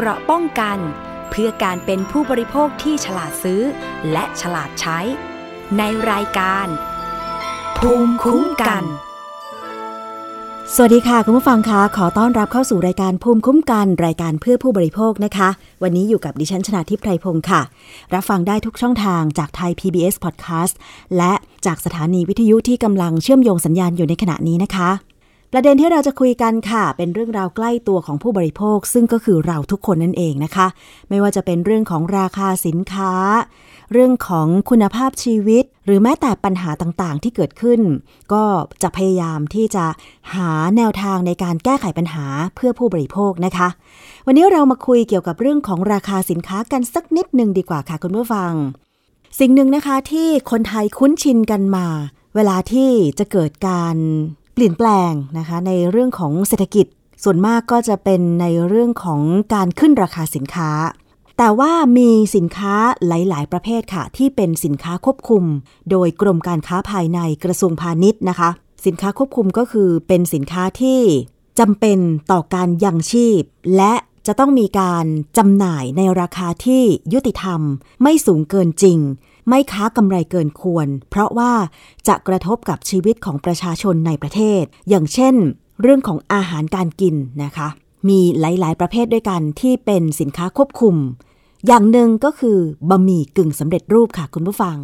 เกราะป้องกัน เพื่อการเป็นผู้บริโภคที่ฉลาดซื้อ และฉลาดใช้ ในรายการ ภูมิคุ้มกัน สวัสดีค่ะ คุณผู้ฟังคะขอต้อนรับเข้าสู่รายการภูมิคุ้มกัน รายการเพื่อผู้บริโภคนะคะ วันนี้อยู่กับดิฉันชนาทิพไพรพงศ์ค่ะ รับฟังได้ทุกช่องทางจากไทย PBS Podcast และจากสถานีวิทยุที่กำลังเชื่อมโยงสัญญาณอยู่ในขณะนี้นะคะ ประเด็นที่เราจะคุยกันค่ะ เป็นเรื่องราวใกล้ตัวของผู้บริโภค ซึ่งก็คือเราทุกคนนั่นเองนะคะ ไม่ว่าจะเป็นเรื่องของราคาสินค้า เรื่องของคุณภาพชีวิต หรือแม้แต่ปัญหาต่างๆ ที่เกิดขึ้น ก็จะพยายามที่จะหาแนวทางในการแก้ไขปัญหาเพื่อผู้บริโภคนะคะ วันนี้เรามาคุยเกี่ยวกับเรื่องของราคาสินค้ากันสักนิดหนึ่งดีกว่าค่ะคุณผู้ฟัง สิ่งหนึ่งนะคะที่คนไทยคุ้นชินกันมา เวลาที่จะเกิดการ เปลี่ยนแปลงนะคะในเรื่องของเศรษฐกิจ ส่วนมากก็จะเป็นในเรื่องของการขึ้นราคาสินค้า แต่ว่ามีสินค้าหลาย ๆ ประเภทค่ะ ที่เป็นสินค้าควบคุม โดยกรมการค้าภายในกระทรวงพาณิชย์นะคะ สินค้าควบคุมก็คือเป็นสินค้าที่จำเป็นต่อการยังชีพ และจะต้องมีการจำหน่ายในราคาที่ยุติธรรม ไม่สูงเกินจริง ไม่ค้ากำไรเกินควร เพราะว่าจะกระทบกับชีวิตของประชาชนในประเทศ อย่างเช่น เรื่องของอาหารการกินนะคะ มีหลาย ๆ ประเภทด้วยกันที่เป็นสินค้าควบคุม อย่างหนึ่งก็คือบะหมี่กึ่งสำเร็จรูปค่ะคุณผู้ฟัง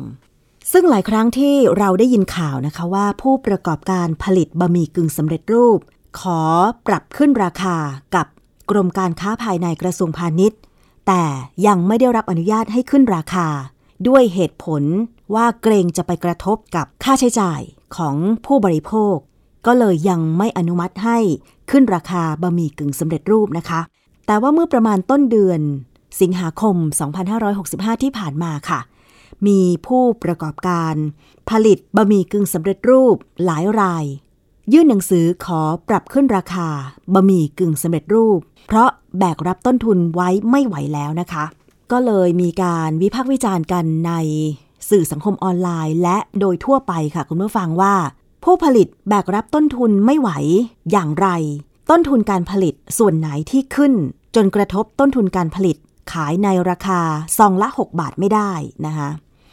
ซึ่งหลายครั้งที่เราได้ยินข่าวนะคะว่า ผู้ประกอบการผลิตบะหมี่กึ่งสำเร็จรูป ขอปรับขึ้นราคากับกรมการค้าภายในกระทรวงพาณิชย์ แต่ยังไม่ได้รับอนุญาตให้ขึ้นราคา ด้วยเหตุผลว่าเกรงจะไปกระทบกับค่าใช้จ่ายของผู้บริโภค ก็เลยยังไม่อนุมัติให้ขึ้นราคาบะหมี่กึ่งสำเร็จรูปนะคะ แต่ว่าเมื่อประมาณต้นเดือน สิงหาคม 2565 ที่ผ่านมาค่ะ มีผู้ประกอบการผลิตบะหมี่กึ่งสำเร็จรูปหลายราย ยื่นหนังสือขอปรับขึ้นราคาบะหมี่กึ่งสำเร็จรูป เพราะแบกรับต้นทุนไว้ไม่ไหวแล้วนะคะ ก็เลยมีการวิพากษ์วิจารณ์กันในสื่อสังคมออนไลน์ และโดยทั่วไปค่ะคุณผู้ฟังว่า ผู้ผลิตแบกรับต้นทุนไม่ไหวอย่างไร ต้นทุนการผลิตส่วนไหนที่ขึ้น จนกระทบต้นทุนการผลิตขายในราคาซองละ 6 บาทไม่ได้นะคะ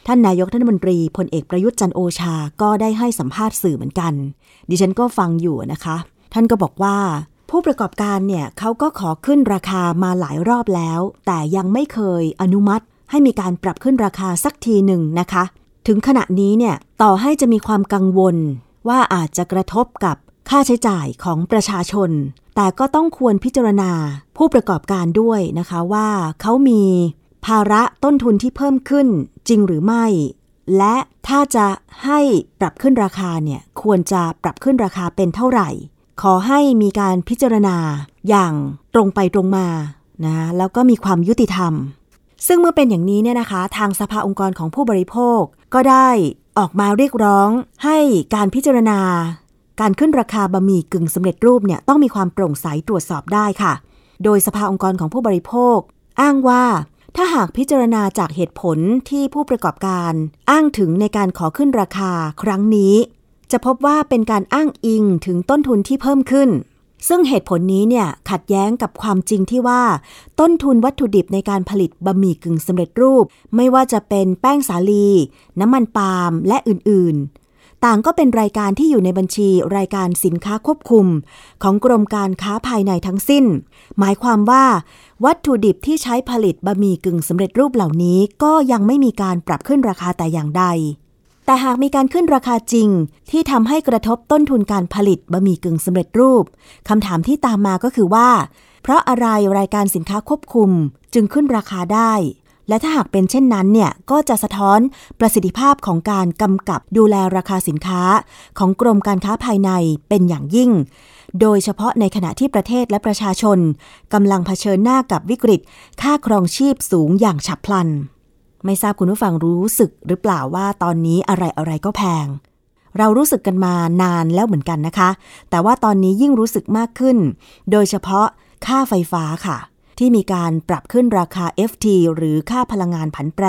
ท่านนายกท่านมนตรีพลเอกประยุทธ์จันโอชาก็ได้ให้สัมภาษณ์สื่อเหมือนกัน ดิฉันก็ฟังอยู่นะคะ ท่านก็บอกว่า ผู้ประกอบการเนี่ยเขาก็ขอขึ้นราคามาหลายรอบแล้ว แต่ยังไม่เคยอนุมัติ ให้มีการปรับขึ้นราคาสักทีหนึ่งนะคะ ถึงขณะนี้เนี่ยต่อให้จะมีความกังวล ว่าอาจจะกระทบกับค่าใช้จ่ายของประชาชน แต่ก็ต้องควรพิจารณาผู้ประกอบการด้วยนะคะว่าเขามีภาระต้นทุนที่เพิ่มขึ้นจริงหรือไม่ และถ้าจะให้ปรับขึ้นราคาเนี่ยควรจะปรับขึ้นราคาเป็นเท่าไหร่ ขอให้มีการพิจารณาอย่างตรงไปตรงมานะแล้วก็มีความยุติธรรม ซึ่งเมื่อเป็นอย่างนี้เนี่ยนะคะ ทางสภาองค์กรของผู้บริโภคก็ได้ออกมาเรียกร้องให้การพิจารณา การขึ้นราคาบะหมี่กึ่งสำเร็จรูปเนี่ยต้องมีความโปร่งใสตรวจสอบได้ค่ะ โดยสภาองค์กรของผู้บริโภค อ้างว่าถ้าหากพิจารณาจากเหตุผลที่ผู้ประกอบการ อ้างถึงในการขอขึ้นราคาครั้งนี้ จะพบว่าเป็นการอ้างอิงถึงต้นทุนที่เพิ่มขึ้น ซึ่งเหตุผลนี้เนี่ยขัดแย้งกับความจริงที่ว่า ต้นทุนวัตถุดิบในการผลิตบะหมี่กึ่งสำเร็จรูป ไม่ว่าจะเป็นแป้งสาลี น้ำมันปาล์มและอื่นๆ ต่างก็เป็นรายการที่อยู่ในบัญชีรายการสินค้าควบคุม ของกรมการค้าภายในทั้งสิ้น หมายความว่า วัตถุดิบที่ใช้ผลิตบะหมี่กึ่งสำเร็จรูปเหล่านี้ก็ยังไม่มีการปรับขึ้นราคาแต่อย่างใด แต่หากมีการขึ้นราคาจริงที่ทำให้กระทบต้นทุนการผลิตบะหมี่กึ่งสำเร็จรูปคำถามที่ตามมาก็คือว่า เพราะอะไรรายการสินค้าควบคุมจึงขึ้นราคาได้ และถ้าหากเป็นเช่นนั้นเนี่ยก็จะสะท้อนประสิทธิภาพของการกำกับดูแลราคาสินค้าของกรมการค้าภายในเป็นอย่างยิ่ง โดยเฉพาะในขณะที่ประเทศและประชาชนกำลังเผชิญหน้ากับวิกฤต ค่าครองชีพสูงอย่างฉับพลัน ไม่ทราบคุณผู้ฟังรู้สึกหรือเปล่าว่าตอนนี้อะไรอะไรก็แพง เรารู้สึกกันมานานแล้วเหมือนกันนะคะ แต่ว่าตอนนี้ยิ่งรู้สึกมากขึ้น โดยเฉพาะค่าไฟฟ้าค่ะ ที่มีการปรับขึ้นราคา FT หรือค่าพลังงานผันแปร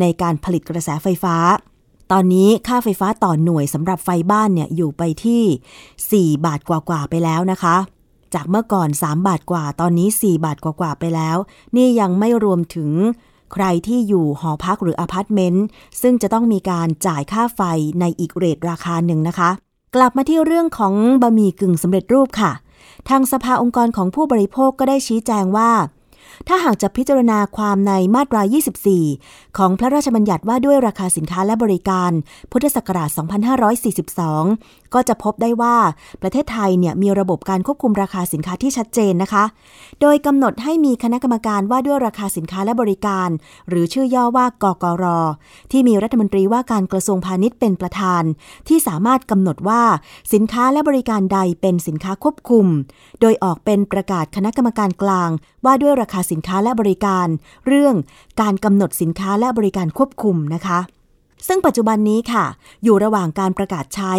ในการผลิตกระแสไฟฟ้า ตอนนี้ค่าไฟฟ้าต่อหน่วยสำหรับไฟบ้านเนี่ยอยู่ไปที่ 4 บาทกว่าๆไปแล้วนะคะจากเมื่อก่อน 3 บาทกว่า ตอนนี้ 4 บาทกว่าๆไปแล้ว นี่ยังไม่รวมถึง ใครที่อยู่หอพักหรืออพาร์ตเมนต์ซึ่งจะต้องมีการจ่ายค่าไฟในอีก rate ราคาหนึ่งนะคะ กลับมาที่เรื่องของบะหมี่กึ่งสำเร็จรูปค่ะ ทางสภาองค์กรของผู้บริโภคก็ได้ชี้แจงว่า ถ้าหากจะพิจารณาความในมาตรา 24 ของพระราชบัญญัติว่าด้วยราคาสินค้าและบริการ พุทธศักราช 2542 ก็จะพบได้ว่าประเทศไทยเนี่ยมีระบบการควบคุมราคาสินค้าที่ชัดเจนนะคะ โดยกำหนดให้มีคณะกรรมการว่าด้วยราคาสินค้าและบริการ หรือชื่อย่อว่ากกร ที่มีรัฐมนตรีว่าการกระทรวงพาณิชย์เป็นประธาน ที่สามารถกำหนดว่าสินค้าและบริการใดเป็นสินค้าควบคุม โดยออกเป็นประกาศคณะกรรมการกลางว่าด้วยราคาสินค้าและบริการ เรื่องการกำหนดสินค้าและบริการควบคุมนะคะ ซึ่งปัจจุบันนี้ค่ะ อยู่ระหว่างการประกาศใช้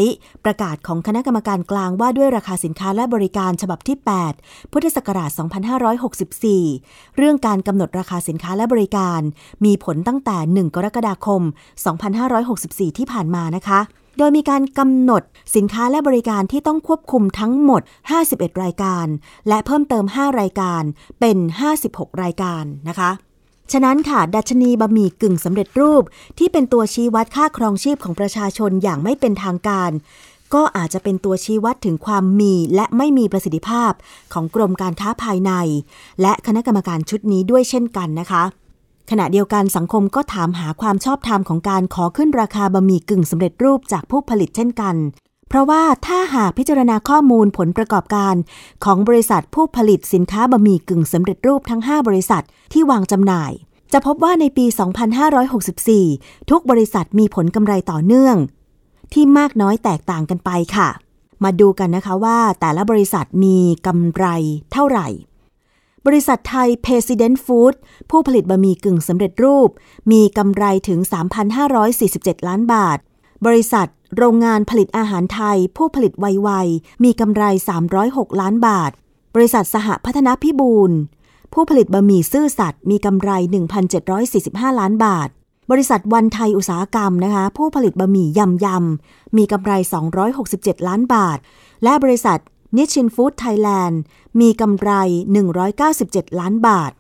ประกาศของคณะกรรมการกลางว่าด้วยราคาสินค้าและบริการฉบับที่ 8 พุทธศักราช 2564 เรื่องการกำหนดราคาสินค้าและบริการ มีผลตั้งแต่ 1 กรกฎาคม 2564 ที่ผ่านมานะคะ โดยมีการกำหนดสินค้าและบริการที่ต้องควบคุมทั้งหมด 51 รายการ และเพิ่มเติม 5 รายการเป็น 56 รายการนะคะ ฉะนั้นค่ะ ดัชนีบะหมี่กึ่งสำเร็จรูป ที่เป็นตัวชี้วัดค่าครองชีพของประชาชนอย่างไม่เป็นทางการ ก็อาจจะเป็นตัวชี้วัดถึงความมีและไม่มีประสิทธิภาพของกรมการค้าภายใน และคณะกรรมการชุดนี้ด้วยเช่นกันนะคะ ขณะเดียวกันสังคมก็ถามหาความชอบธรรมของการขอขึ้นราคาบะหมี่กึ่งสำเร็จรูปจากผู้ผลิตเช่นกัน เพราะว่าถ้าหากพิจารณาข้อมูลผลประกอบการ ของบริษัทผู้ผลิตสินค้าบะหมี่กึ่งสำเร็จรูปทั้ง 5 บริษัทที่วางจำหน่าย จะพบว่าในปี 2564 ทุกบริษัทมีผลกำไรต่อเนื่อง ที่มากน้อยแตกต่างกันไปค่ะ มาดูกันนะคะว่าแต่ละบริษัทมีกำไรเท่าไหร่ บริษัทไทย President Food ผู้ผลิตบะหมี่กึ่งสำเร็จรูป มีกำไรถึง 3,547 ล้านบาท บริษัทโรงงานผลิตอาหารไทย ผู้ผลิตไวๆมีกำไร 306 ล้านบาท บริษัทสหพัฒนาพิบูลผู้ผลิตบะหมี่ซื่อสัตย์มีกำไร 1,745 ล้านบาท บริษัทวันไทยอุตสาหกรรมนะคะ ผู้ผลิตบะหมี่ยำยำมีกำไร 267 ล้านบาท และบริษัท นิชินฟู้ดไทยแลนด์มีกำไร 197 ล้านบาท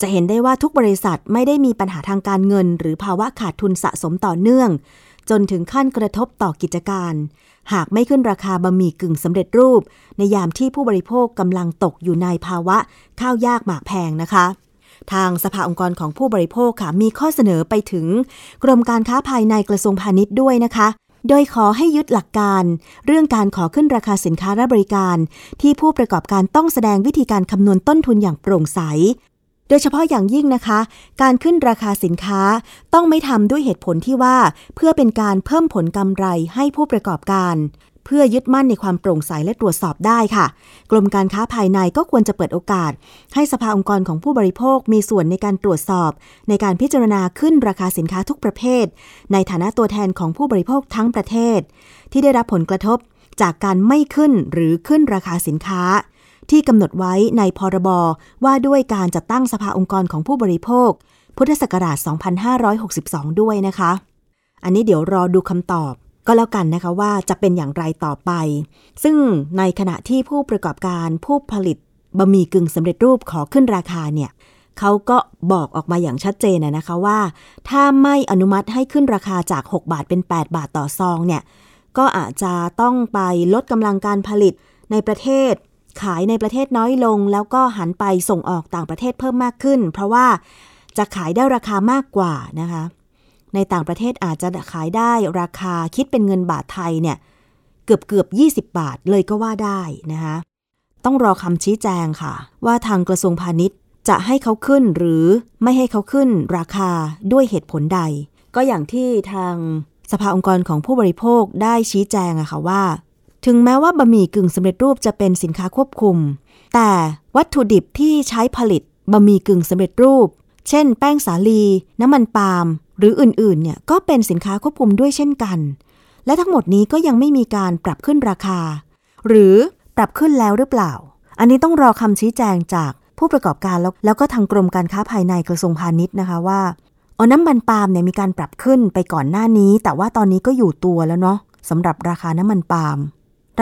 จะเห็นได้ว่าทุกบริษัทไม่ได้มีปัญหาทางการเงิน หรือภาวะขาดทุนสะสมต่อเนื่อง จนถึงขั้นกระทบต่อกิจการ หากไม่ขึ้นราคาบะหมี่กึ่งสำเร็จรูป ในยามที่ผู้บริโภคกำลังตกอยู่ในภาวะข้าวยากหมากแพงนะคะทางสภาองค์กรของผู้บริโภคค่ะมีข้อเสนอไปถึง กรมการค้าภายในกระทรวงพาณิชย์ด้วยนะคะ โดยขอให้ยึดหลักการ เรื่องการขอขึ้นราคาสินค้าและบริการ ที่ผู้ประกอบการต้องแสดงวิธีการคำนวณต้นทุนอย่างโปร่งใส โดยเฉพาะอย่างยิ่งนะคะ การขึ้นราคาสินค้าต้องไม่ทำด้วยเหตุผลที่ว่า เพื่อเป็นการเพิ่มผลกำไรให้ผู้ประกอบการ เพื่อยึดมั่นในความโปร่งใสและตรวจสอบได้ค่ะ กรมการค้าภายในก็ควรจะเปิดโอกาส ให้สภาองค์กรของผู้บริโภคมีส่วนในการตรวจสอบ ในการพิจารณาขึ้นราคาสินค้าทุกประเภท ในฐานะตัวแทนของผู้บริโภคทั้งประเทศ ที่ได้รับผลกระทบจากการไม่ขึ้นหรือขึ้นราคาสินค้า ที่กำหนดไว้ในพรบว่าด้วยการจัดตั้งสภาองค์กรของผู้บริโภค พุทธศักราช 2562 ด้วยนะคะ อันนี้เดี๋ยวรอดูคำตอบ ก็แล้วกันนะคะว่าจะเป็นอย่างไรต่อไป ซึ่งในขณะที่ผู้ประกอบการผู้ผลิตบะหมี่กึ่งสำเร็จรูปขอขึ้นราคาเนี่ยเขาก็บอกออกมาอย่างชัดเจนนะคะว่า ถ้าไม่อนุมัติให้ขึ้นราคาจาก 6 บาทเป็น 8 บาทต่อซองเนี่ยก็อาจจะต้องไปลดกำลังการผลิตในประเทศ ขายในประเทศน้อยลง แล้วก็หันไปส่งออกต่างประเทศเพิ่มมากขึ้น เพราะว่าจะขายได้ราคามากกว่านะคะ ในต่างประเทศอาจจะขายได้ราคาคิดเป็นเงินบาทไทยเนี่ยเกือบเกือบ 20 บาทเลยก็ว่าได้นะคะต้องรอคำชี้แจงค่ะ ว่าทางกระทรวงพาณิชย์จะให้เขาขึ้นหรือไม่ให้เขาขึ้นราคาด้วยเหตุผลใด ก็อย่างที่ทางสภาองค์กรของผู้บริโภคได้ชี้แจงอะค่ะว่า ถึงแม้ว่าบะหมี่กึ่งสำเร็จรูปจะเป็นสินค้าควบคุม แต่วัตถุดิบที่ใช้ผลิตบะหมี่กึ่งสำเร็จรูป เช่น แป้งสาลี น้ำมันปาล์ม หรืออื่นๆเนี่ยก็เป็นสินค้าควบคุมด้วยเช่นกัน และทั้งหมดนี้ก็ยังไม่มีการปรับขึ้นราคา หรือปรับขึ้นแล้วหรือเปล่า อันนี้ต้องรอคำชี้แจงจากผู้ประกอบการแล้วแล้วก็ทางกรมการค้าภายในกระทรวงพาณิชย์นะคะว่าออน้ำมันปาล์มเนี่ยมีการปรับขึ้นไปก่อนหน้านี้ แต่ว่าตอนนี้ก็อยู่ตัวแล้วเนาะสำหรับราคาน้ำมันปาล์ม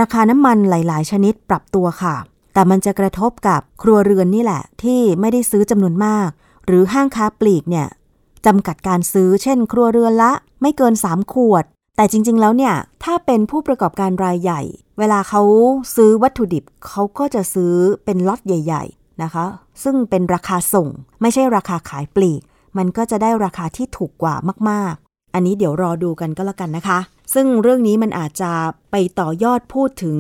ราคาน้ำมันหลาย ๆ ชนิดปรับตัวค่ะ แต่มันจะกระทบกับครัวเรือนนี่แหละ ที่ไม่ได้ซื้อจำนวนมาก หรือห้างค้าปลีกเนี่ย จำกัดการซื้อเช่น ครัวเรือนละไม่เกิน 3 ขวด แต่จริง ๆ แล้วเนี่ย ถ้าเป็นผู้ประกอบการรายใหญ่ เวลาเขาซื้อวัตถุดิบเขาก็จะซื้อเป็นล็อตใหญ่ ๆ นะคะ ซึ่งเป็นราคาส่ง ไม่ใช่ราคาขายปลีก มันก็จะได้ราคาที่ถูกกว่ามากๆ อันนี้เดี๋ยวรอดูกันก็แล้วกันนะคะ ซึ่งเรื่องนี้มันอาจจะไปต่อยอดพูดถึง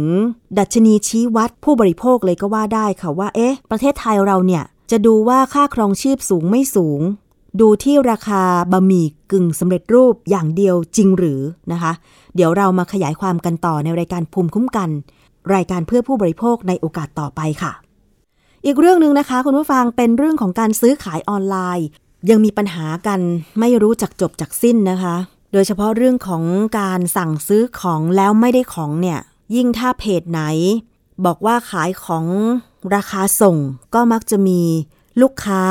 ดัชนีชี้วัดผู้บริโภคเลยก็ว่าได้ค่ะว่า เอ๊ะ ประเทศไทยเราเนี่ยจะดูว่าค่าครองชีพสูงไม่สูง ดูที่ราคาบะหมี่กึ่งสำเร็จรูปอย่างเดียวจริงหรือนะคะ เดี๋ยวเรามาขยายความกันต่อในรายการภูมิคุ้มกัน รายการเพื่อผู้บริโภคในโอกาสต่อไปค่ะ อีกเรื่องหนึ่งนะคะ คุณผู้ฟังเป็นเรื่องของการซื้อขายออนไลน์ ยังมีปัญหากันไม่รู้จักจบจากสิ้นนะคะ โดยเฉพาะเรื่องของการสั่งซื้อของแล้วไม่ได้ของเนี่ย ยิ่งถ้าเพจไหน บอกว่าขายของราคาส่งก็มักจะมีลูกค้า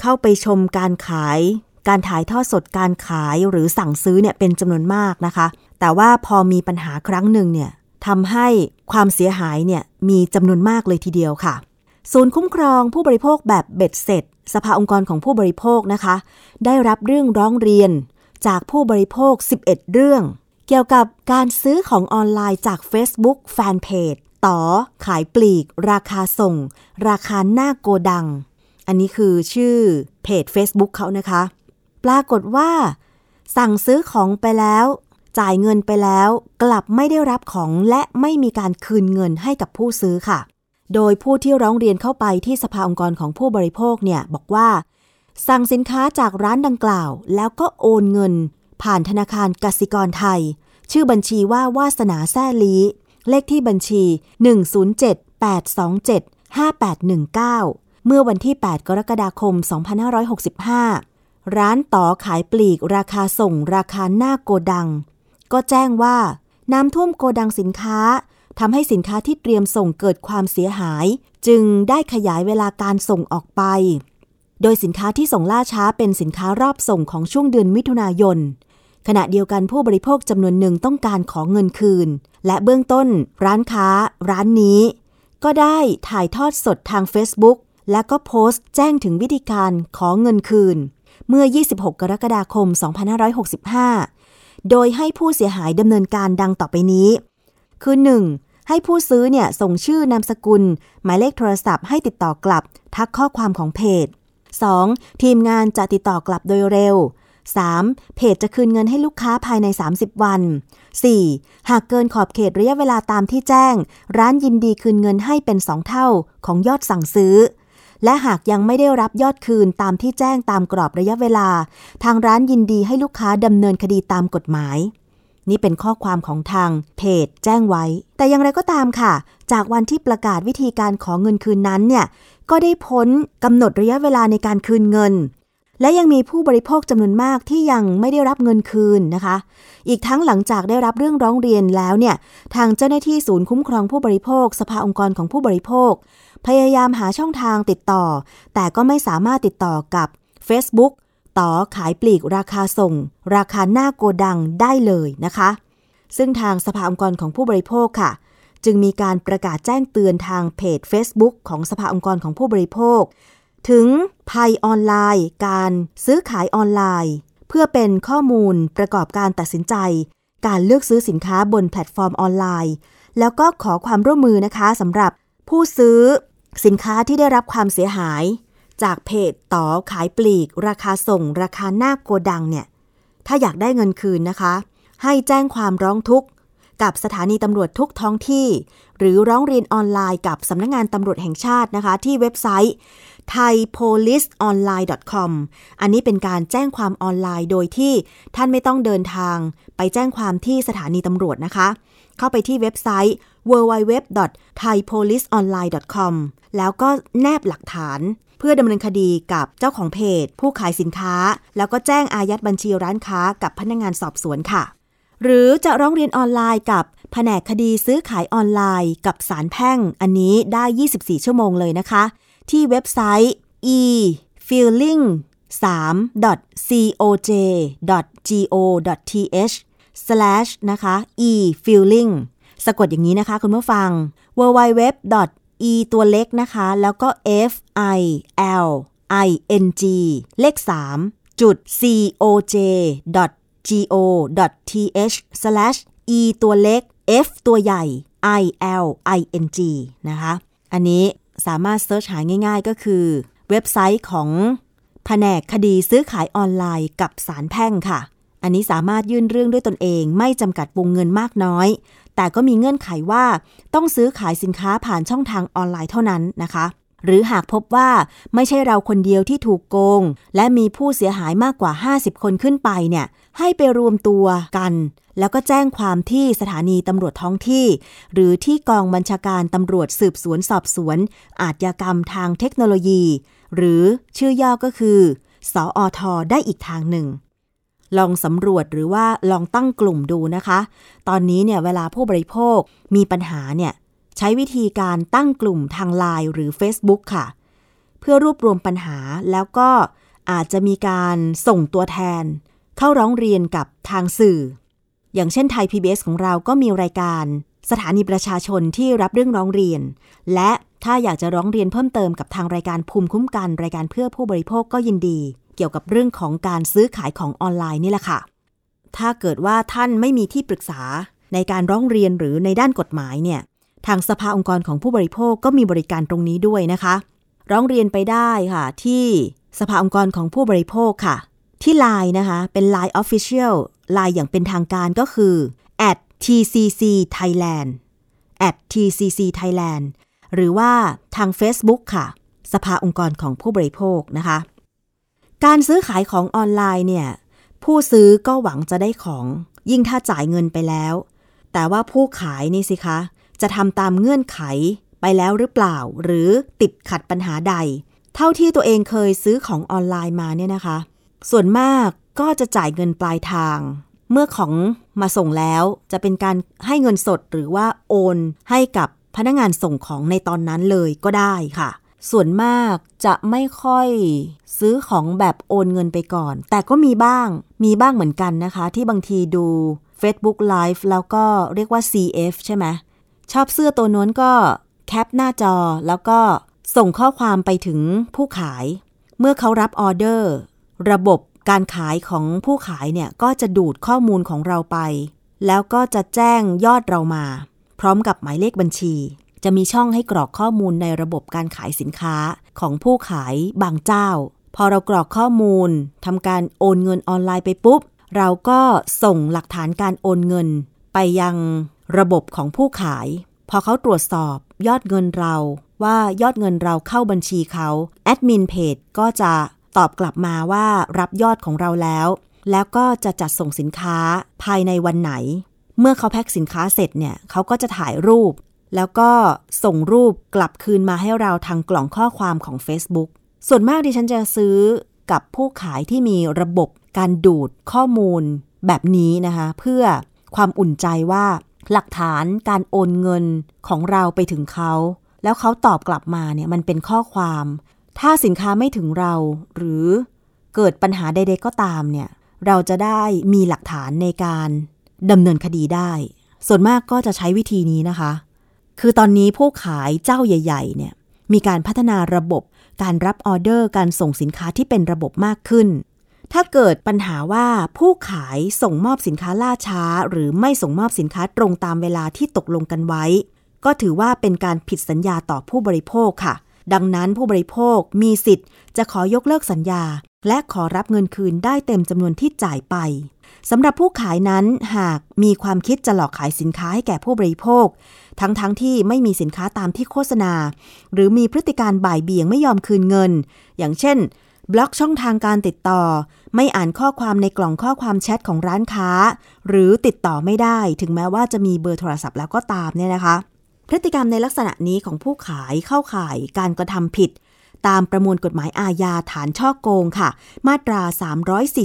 เข้าไปชมการขาย การถ่ายทอดสดการขายหรือสั่งซื้อเนี่ยเป็นจำนวนมากนะคะ แต่ว่าพอมีปัญหาครั้งหนึ่งเนี่ยทำให้ความเสียหายเนี่ยมีจำนวนมากเลยทีเดียวค่ะ ศูนย์คุ้มครองผู้บริโภคแบบเบ็ดเสร็จ สภาองค์กรของผู้บริโภคนะคะ ได้รับเรื่องร้องเรียนจากผู้บริโภค 11 เรื่อง เกี่ยวกับการซื้อของออนไลน์จาก Facebook Fanpage ต่อขายปลีก ราคาส่ง ราคาหน้าโกดัง อันนี้คือชื่อเพจ Facebook เขานะคะ ปรากฏว่า สั่งซื้อของไปแล้ว จ่ายเงินไปแล้ว กลับไม่ได้รับของและไม่มีการคืนเงินให้กับผู้ซื้อค่ะ โดยผู้ที่ร้องเรียนเข้าไปที่สภาองค์กรของผู้บริโภคเนี่ยบอกว่า สั่งสินค้าจากร้านดังกล่าว แล้วก็โอนเงิน ผ่านธนาคารกสิกรไทย ชื่อบัญชีว่าวาสนาแซ่ลีเลขที่บัญชี 107-827-5819 เมื่อวันที่ 8 กรกฎาคม 2565 ร้านต่อขายปลีกราคาส่งราคาหน้าโกดัง ก็แจ้งว่าน้ำท่วมโกดังสินค้าทำให้สินค้าที่เตรียมส่งเกิดความเสียหาย จึงได้ขยายเวลาการส่งออกไป โดยสินค้าที่ส่งล่าช้าเป็นสินค้ารอบส่งของช่วงเดือนมิถุนายน ขณะเดียวกันผู้บริโภคจำนวนหนึ่งต้องการขอเงินคืน และเบื้องต้น ร้านค้า ร้านนี้ ก็ได้ถ่ายทอดสดทาง Facebook และก็โพสต์แจ้งถึงวิธีการขอเงินคืน เมื่อ 26 กรกฎาคม 2565 โดยให้ผู้เสียหายดำเนินการดังต่อไปนี้ คือ 1. ให้ผู้ซื้อเนี่ยส่งชื่อนามสกุล หมายเลขโทรศัพท์ให้ติดต่อกลับ ทักข้อความของเพจ 2. ทีมงานจะติดต่อกลับโดยเร็ว 3. เพจจะคืนเงินให้ลูกค้าภายใน 30 วัน 4. หากเกินขอบเขตระยะเวลาตามที่แจ้ง ร้านยินดีคืนเงินให้เป็น 2 เท่าของยอดสั่งซื้อ และหากยังไม่ได้รับยอดคืนตามที่แจ้งตามกรอบระยะเวลา ทางร้านยินดีให้ลูกค้าดำเนินคดีตามกฎหมาย นี่เป็นข้อความของทางเพจแจ้งไว้ แต่อย่างไรก็ตามค่ะ จากวันที่ประกาศวิธีการขอเงินคืนนั้นเนี่ยก็ได้พ้นกำหนดระยะเวลาในการคืนเงิน และยังมีผู้บริโภคจำนวนมากที่ยังไม่ได้รับเงินคืนนะคะ อีกทั้งหลังจากได้รับเรื่องร้องเรียนแล้วเนี่ย ทางเจ้าหน้าที่ศูนย์คุ้มครองผู้บริโภค สภาองค์กรของผู้บริโภค พยายามหาช่องทางติดต่อ แต่ก็ไม่สามารถติดต่อกับ Facebook ต่อขายปลีกราคาส่ง ราคาหน้าโกดังได้เลยนะคะ ซึ่งทางสภาองค์กรของผู้บริโภคค่ะ จึงมีการประกาศแจ้งเตือนทางเพจ Facebook ของสภาองค์กรของผู้บริโภค ถึงภัยออนไลน์ การซื้อขายออนไลน์ เพื่อเป็นข้อมูลประกอบการตัดสินใจ การเลือกซื้อสินค้าบนแพลตฟอร์มออนไลน์ แล้วก็ขอความร่วมมือนะคะสำหรับผู้ซื้อสินค้าที่ได้รับความเสียหาย จากเพจต๋อขายปลีก ราคาส่ง ราคาหน้าโกดังเนี่ยถ้าอยากได้เงินคืนนะคะ ให้แจ้งความร้องทุกข์กับสถานีตำรวจทุกท้องที่ หรือร้องเรียนออนไลน์กับสำนักงงานตำรวจแห่งชาตินะคะ ที่เว็บไซต์ thaipoliceonline.com อันนี้เป็นการแจ้งความออนไลน์โดยที่ท่านไม่ต้องเดินทาง ไปแจ้งความที่สถานีตำรวจนะคะ เข้าไปที่เว็บไซต์ www.thaipoliceonline.com แล้วก็แนบหลักฐาน เพื่อดำเนินคดีกับเจ้าของเพจ ผู้ขายสินค้า แล้วก็แจ้งอายัดบัญชีร้านค้ากับพนักงงานสอบสวนค่ะ หรือจะร้องเรียนออนไลน์กับแผนกคดีซื้อขายออนไลน์ กับสารแพ่งอันนี้ได้ 24 ชั่วโมงเลยนะคะ ที่เว็บไซต์ e feeling 3.coj.go.th slash นะคะ e feeling สะกดอย่างนี้นะคะคุณผู้ฟัง www e ตัวเล็กนะคะ แล้วก็ f i l i n g เลข3จุด c o j g o t h slash e ตัวเล็ก f ตัวใหญ่ i l i n g นะคะ อันนี้ สามารถเซิร์ชหาง่าย ๆ ก็คือ เว็บไซต์ของแผนกคดีซื้อขายออนไลน์กับสารแพ่งค่ะ อันนี้สามารถยื่นเรื่องด้วยตนเองไม่จำกัดวงเงินมากน้อย แต่ก็มีเงื่อนไขว่าต้องซื้อขายสินค้าผ่านช่องทางออนไลน์เท่านั้นนะคะ หรือหากพบว่าไม่ใช่เราคนเดียวที่ถูกโกง และมีผู้เสียหายมากกว่า 50 คนขึ้นไปเนี่ยให้ไปรวมตัวกัน แล้วก็แจ้งความที่สถานีตำรวจท้องที่ หรือที่กองบัญชาการตำรวจสืบสวนสอบสวน อาชญากรรมทางเทคโนโลยี หรือชื่อย่อก็คือ สออทอได้อีกทางหนึ่ง ลองสำรวจหรือว่าลองตั้งกลุ่มดูนะคะ ตอนนี้เนี่ยเวลาผู้บริโภคมีปัญหาเนี่ย ใช้วิธีการตั้งกลุ่มทางไลน์หรือ Facebook ค่ะ เพื่อรวบรวมปัญหาแล้วก็อาจจะมีการส่งตัวแทน เข้าร้องเรียนกับทางสื่อ อย่างเช่นไทย PBS ของเราก็มีรายการสถานีประชาชนที่รับเรื่องร้องเรียน และถ้าอยากจะร้องเรียนเพิ่มเติมกับทางรายการภูมิคุ้มกันรายการเพื่อผู้บริโภคก็ยินดี เกี่ยวกับเรื่องของการซื้อขายของออนไลน์นี่แหละค่ะ ถ้าเกิดว่าท่านไม่มีที่ปรึกษาในการร้องเรียนหรือในด้านกฎหมายเนี่ย ทางสภาองค์กรของผู้บริโภคก็มีบริการตรงนี้ด้วยนะคะ ร้องเรียนไปได้ค่ะ ที่สภาองค์กรของผู้บริโภคค่ะ ที่ Line นะคะ เป็น Line Official Line อย่างเป็นทางการก็คือ at tcc thailand at tcc thailand หรือว่าทาง Facebook ค่ะ สภาองค์กรของผู้บริโภคนะคะ การซื้อขายของออนไลน์เนี่ย ผู้ซื้อก็หวังจะได้ของ ยิ่งถ้าจ่ายเงินไปแล้ว แต่ว่าผู้ขายนี่สิคะ จะทำตามเงื่อนไขไปแล้วหรือเปล่า หรือติดขัดปัญหาใด เท่าที่ตัวเองเคยซื้อของออนไลน์มาเนี่ยนะคะ ส่วนมากก็จะจ่ายเงินปลายทาง เมื่อของมาส่งแล้วจะเป็นการให้เงินสดหรือว่าโอนให้กับพนักงานส่งของในตอนนั้นเลยก็ได้ค่ะ ส่วนมากจะไม่ค่อยซื้อของแบบโอนเงินไปก่อน แต่ก็มีบ้าง มีบ้างเหมือนกันนะคะ ที่บางทีดู Facebook Live แล้วก็เรียกว่า CF ใช่ไหม ชอบเสื้อตัวน้นก็แคปหน้าจอแล้วก็ส่งข้อความไปถึงผู้ขาย เมื่อเขารับออเดอร์ ระบบการขายของผู้ขายเนี่ยก็จะดูดข้อมูลของเราไป แล้วก็จะแจ้งยอดเรามา พร้อมกับหมายเลขบัญชี จะมีช่องให้กรอกข้อมูลในระบบการขายสินค้าของผู้ขายบางเจ้า พอเรากรอกข้อมูลทำการโอนเงินออนไลน์ไปปุ๊บ เราก็ส่งหลักฐานการโอนเงินไปยัง ระบบของผู้ขาย พอเขาตรวจสอบยอดเงินเราว่ายอดเงินเราเข้าบัญชีเขาแอดมินเพจก็จะตอบกลับมาว่ารับยอดของเราแล้ว แล้วก็จะจัดส่งสินค้าภายในวันไหน เมื่อเขาแพ็คสินค้าเสร็จเนี่ยเขาก็จะถ่ายรูป แล้วก็ส่งรูปกลับคืนมาให้เราทางกล่องข้อความของ Facebook ส่วนมากดิฉันจะซื้อกับผู้ขายที่มีระบบการดูดข้อมูลแบบนี้นะคะ เพื่อความอุ่นใจว่า หลักฐานการโอนเงินของเราไปถึงเขา แล้วเขาตอบกลับมาเนี่ยมันเป็นข้อความ ถ้าสินค้าไม่ถึงเรา หรือเกิดปัญหาใดๆก็ตามเนี่ยเราจะได้มีหลักฐานในการดำเนินคดีได้ ส่วนมากก็จะใช้วิธีนี้นะคะ คือตอนนี้ผู้ขายเจ้าใหญ่ ๆ เนี่ยมีการพัฒนาระบบการรับออเดอร์การส่งสินค้าที่เป็นระบบมากขึ้น ถ้าเกิดปัญหาว่าผู้ขายส่งมอบสินค้าล่าช้า หรือไม่ส่งมอบสินค้าตรงตามเวลาที่ตกลงกันไว้ ก็ถือว่าเป็นการผิดสัญญาต่อผู้บริโภคค่ะ ดังนั้นผู้บริโภคมีสิทธิ์ จะขอยกเลิกสัญญา และขอรับเงินคืนได้เต็มจำนวนที่จ่ายไปสำหรับผู้ขายนั้นหากมีความคิดจะหลอกขายสินค้าให้แก่ผู้บริโภค ทั้งๆทที่ไม่มีสินค้าตามที่โฆษณา หรือมีพฤติการบ่ายเบี่ยงไม่ยอมคืนเงิน อย่างเช่น บล็อกช่องทางการติดต่อ ไม่อ่านข้อความในกล่องข้อความแชทของร้านค้า หรือติดต่อไม่ได้ถึงแม้ว่าจะมีเบอร์โทรศัพท์แล้วก็ตามเนี่ยนะคะ พฤติกรรมในลักษณะนี้ของผู้ขายเข้าข่ายการกระทำผิด ตามประมวลกฎหมายอาญาฐานช่อโกงค่ะ มาตรา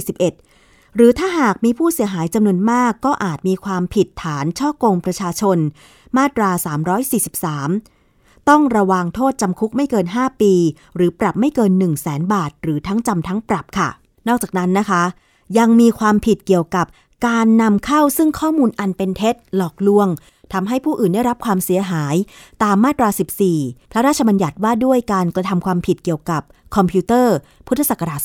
341 หรือถ้าหากมีผู้เสียหายจำนวนมากก็อาจมีความผิดฐานช่อโกงประชาชน มาตรา 343 ต้องระวังโทษจำคุกไม่เกิน 5 ปี หรือปรับไม่เกิน 1 0 0 0 0แสนบาท หรือทั้งจำทั้งปรับค่ะ นอกจากนั้นนะคะ ยังมีความผิดเกี่ยวกับการนำเข้าซึ่งข้อมูลอันเป็นเท็จหลอกลวงทำให้ผู้อื่นได้รับความเสียหาย ตามมาตรา 14 พระราชบัญญัติว่าด้วยการกระทำความผิดเกี่ยวกับคอมพิวเตอร์ พุทธศักราช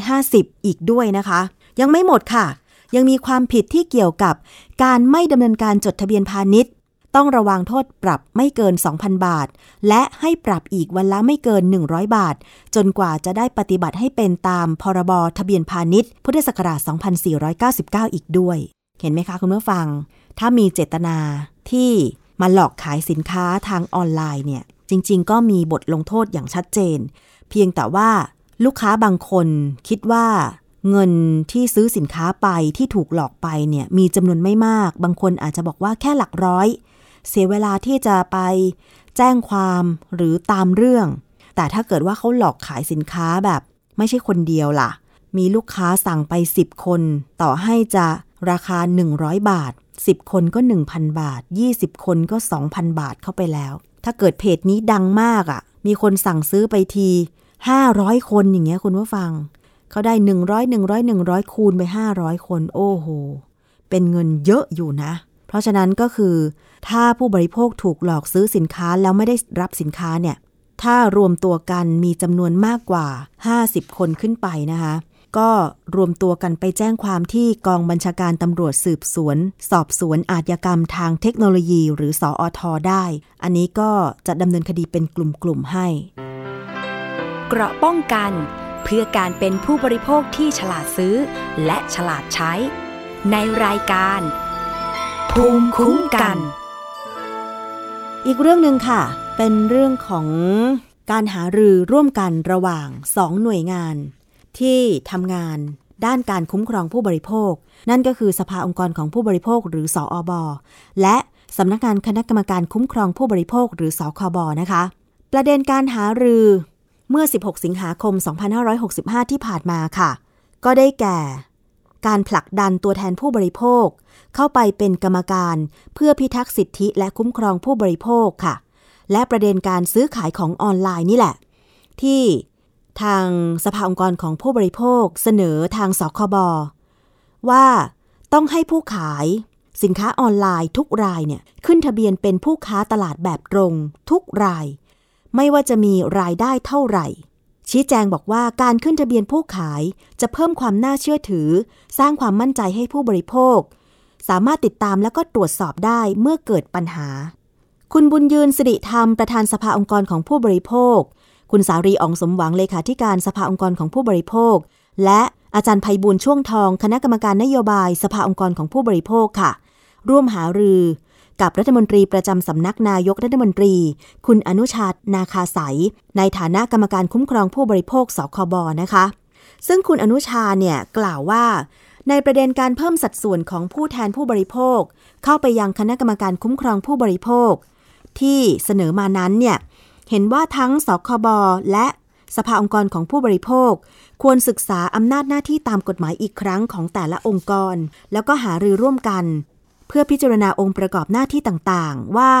2550 อีกด้วยนะคะ ยังไม่หมดค่ะ ยังมีความผิดที่เกี่ยวกับ การไม่ดำเนินการจดทะเบียนพาณิชย์ ต้องระวังโทษปรับไม่เกิน 2,000 บาท และให้ปรับอีกวันละไม่เกิน 100 บาท จนกว่าจะได้ปฏิบัติให้เป็นตามพรบทะเบียนพาณิชย์ พุทธศักราช 2499 อีกด้วย เห็นไหมคะคุณผู้ฟัง ถ้ามีเจตนาที่มาหลอกขายสินค้าทางออนไลน์เนี่ย จริง ๆ ก็มีบทลงโทษอย่างชัดเจน เพียงแต่ว่าลูกค้าบางคนคิดว่าเงินที่ซื้อสินค้าไปที่ถูกหลอกไปเนี่ยมีจำนวนไม่มาก บางคนอาจจะบอกว่าแค่หลักร้อย เสียเวลาที่จะไปแจ้งความหรือตามเรื่อง แต่ถ้าเกิดว่าเขาหลอกขายสินค้าแบบ ไม่ใช่คนเดียวล่ะ มีลูกค้าสั่งไป 10 คน ต่อให้จะราคา 100 บาท 10 คนก็ 1,000 บาท 20 คนก็ 2,000 บาทเข้าไปแล้ว ถ้าเกิดเพจนี้ดังมากอะ่ะ มีคนสั่งซื้อไปที 500 คนอย่างเงี้ยคุณผู้ฟังเขาได้ 100 100 100 คูณไป 500 คน โอ้โห เป็นเงินเยอะอยู่นะ เพราะฉะนั้นก็คือ ถ้าผู้บริโภคถูกหลอกซื้อสินค้าแล้วไม่ได้รับสินค้าเนี่ย ถ้ารวมตัวกันมีจำนวนมากกว่า 50 คนขึ้นไปนะคะ ก็รวมตัวกันไปแจ้งความที่กองบัญชาการตำรวจสืบสวน สอบสวนอาชญากรรมทางเทคโนโลยี หรือสออทได้ อันนี้ก็จะดำเนินคดีเป็นกลุ่มๆให้ เกราะป้องกันเพื่อการเป็นผู้บริโภคที่ฉลาดซื้อ และฉลาดใช้ ในรายการ ภูมิคุ้มกัน อีกเรื่องหนึ่งค่ะ เป็นเรื่องของการหารือร่วมกันระหว่างสองหน่วยงาน ที่ทำงานด้านการคุ้มครองผู้บริโภค นั่นก็คือสภาองค์กรของผู้บริโภคหรือสออบและสำนักงานคณะกรรมการคุ้มครองผู้บริโภคหรือสคบนะคะ ประเด็นการหารือเมื่อ 16 สิงหาคม 2565 ที่ผ่านมาค่ะ ก็ได้แก่ การผลักดันตัวแทนผู้บริโภค เข้าไปเป็นกรรมการเพื่อพิทักษ์สิทธิและคุ้มครองผู้บริโภคค่ะ และประเด็นการซื้อขายของออนไลน์นี่แหละ ที่ทางสภาองค์กรของผู้บริโภคเสนอทางสคบว่าต้องให้ผู้ขายสินค้าออนไลน์ทุกรายเนี่ยขึ้นทะเบียนเป็นผู้ค้าตลาดแบบตรง ทุกราย ไม่ว่าจะมีรายได้เท่าไหร่ ชี้แจงบอกว่าการขึ้นทะเบียนผู้ขายจะเพิ่มความน่าเชื่อถือ สร้างความมั่นใจให้ผู้บริโภค สามารถติดตามแล้วก็ตรวจสอบได้เมื่อเกิดปัญหา คุณบุญยืนสิริธรรมประธานสภาองค์กรของผู้บริโภค คุณสารีอองสมหวังเลขาธิการสภาองค์กรของผู้บริโภค และอาจารย์ภัยบูลช่วงทอง คณะกรรมการนโยบาย สภาองค์กรของผู้บริโภคค่ะ ร่วมหารือ กับรัฐมนตรีประจำสำนักนายกรัฐมนตรี คุณอนุชาตนาคาสายในฐานะกรรมการคุ้มครองผู้บริโภคสคบนะคะ ซึ่งคุณอนุชาเนี่ยกล่าวว่า ในประเด็นการเพิ่มสัดส่วนของผู้แทนผู้บริโภค เข้าไปยังคณะกรรมการคุ้มครองผู้บริโภค ที่เสนอมานั้นเนี่ยเห็นว่าทั้งสคบและสภาองค์กรของผู้บริโภค ควรศึกษาอำนาจหน้าที่ตามกฎหมายอีกครั้งของแต่ละองค์กร แล้วก็หารือร่วมกัน เพื่อพิจารณาองค์ประกอบหน้าที่ต่างๆ ว่า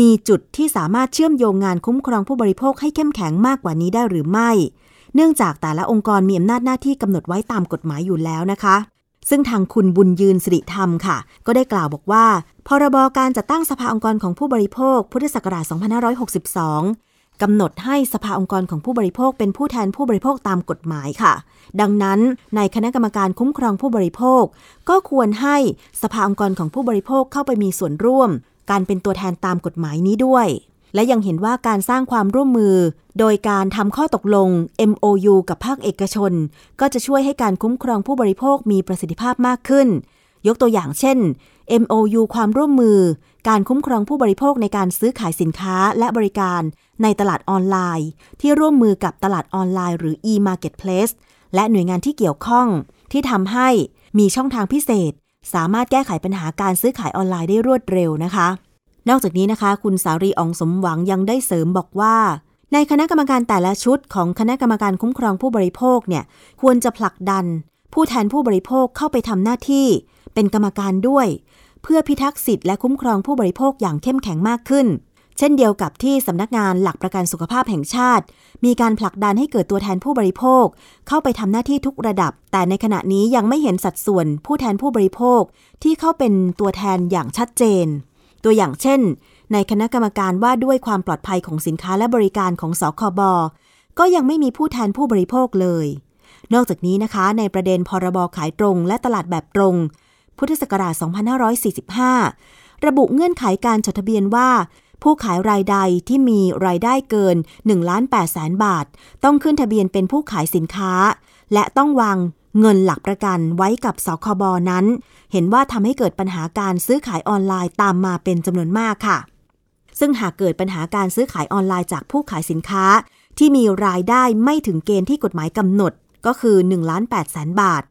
มีจุดที่สามารถเชื่อมโยงงานคุ้มครองผู้บริโภคให้เข้มแข็งมากกว่านี้ได้หรือไม่ เนื่องจากแต่ละองค์กรมีอำนาจหน้าที่กำหนดไว้ตามกฎหมายอยู่แล้วนะคะ ซึ่งทางคุณบุญยืนสิริธรรมค่ะ ก็ได้กล่าวบอกว่า พรบการจัดตั้งสภาองค์กรของผู้บริโภค พุทธศักราช 2562 กำหนดให้สภาองค์กรของผู้บริโภคเป็นผู้แทนผู้บริโภคตามกฎหมายค่ะ ดังนั้นในคณะกรรมการคุ้มครองผู้บริโภค ก็ควรให้สภาองค์กรของผู้บริโภคเข้าไปมีส่วนร่วม การเป็นตัวแทนตามกฎหมายนี้ด้วย และยังเห็นว่าการสร้างความร่วมมือ โดยการทำข้อตกลง MOU กับภาคเอกชน ก็จะช่วยให้การคุ้มครองผู้บริโภคมีประสิทธิภาพมากขึ้น ยกตัวอย่างเช่น MOU ความร่วมมือ การคุ้มครองผู้บริโภคในการซื้อขายสินค้าและบริการ ในตลาดออนไลน์ ที่ร่วมมือกับตลาดออนไลน์หรือ e-marketplace และหน่วยงานที่เกี่ยวข้อง ที่ทำให้มีช่องทางพิเศษ สามารถแก้ไขปัญหาการซื้อขายออนไลน์ได้รวดเร็วนะคะ นอกจากนี้นะคะ คุณสารีอองสมหวังยังได้เสริมบอกว่า ในคณะกรรมการแต่ละชุดของคณะกรรมการคุ้มครองผู้บริโภคเนี่ยควรจะผลักดัน ผู้แทนผู้บริโภคเข้าไปทำหน้าที่ เป็นกรรมการด้วย เพื่อพิทักษ์สิทธิและคุ้มครองผู้บริโภคอย่างเข้มแข็งมากขึ้น เช่นเดียวกับที่สำนักงานหลักประกันสุขภาพแห่งชาติ มีการผลักดันให้เกิดตัวแทนผู้บริโภค เข้าไปทำหน้าที่ทุกระดับ แต่ในขณะนี้ยังไม่เห็นสัดส่วนผู้แทนผู้บริโภค ที่เข้าเป็นตัวแทนอย่างชัดเจน ตัวอย่างเช่น ในคณะกรรมการว่าด้วยความปลอดภัยของสินค้าและบริการของสคบก็ยังไม่มีผู้แทนผู้บริโภคเลย นอกจากนี้นะคะ ในประเด็นพรบขายตรง และตลาดแบบตรง พุทธศักราช 2545 ระบุเงื่อนไขการจดทะเบียนว่า ผู้ขายรายใดที่มีรายได้เกิน1ล้าน8แสนบาท ต้องขึ้นทะเบียนเป็นผู้ขายสินค้า และต้องวางเงินหลักประกันไว้กับสคบนั้น เห็นว่าทำให้เกิดปัญหาการซื้อขายออนไลน์ตามมาเป็นจำนวนมากค่ะ ซึ่งหากเกิดปัญหาการซื้อขายออนไลน์จากผู้ขายสินค้า ที่มีรายได้ไม่ถึงเกณฑ์ที่กฎหมายกำหนด ก็คือ1ล้าน8แสนบาท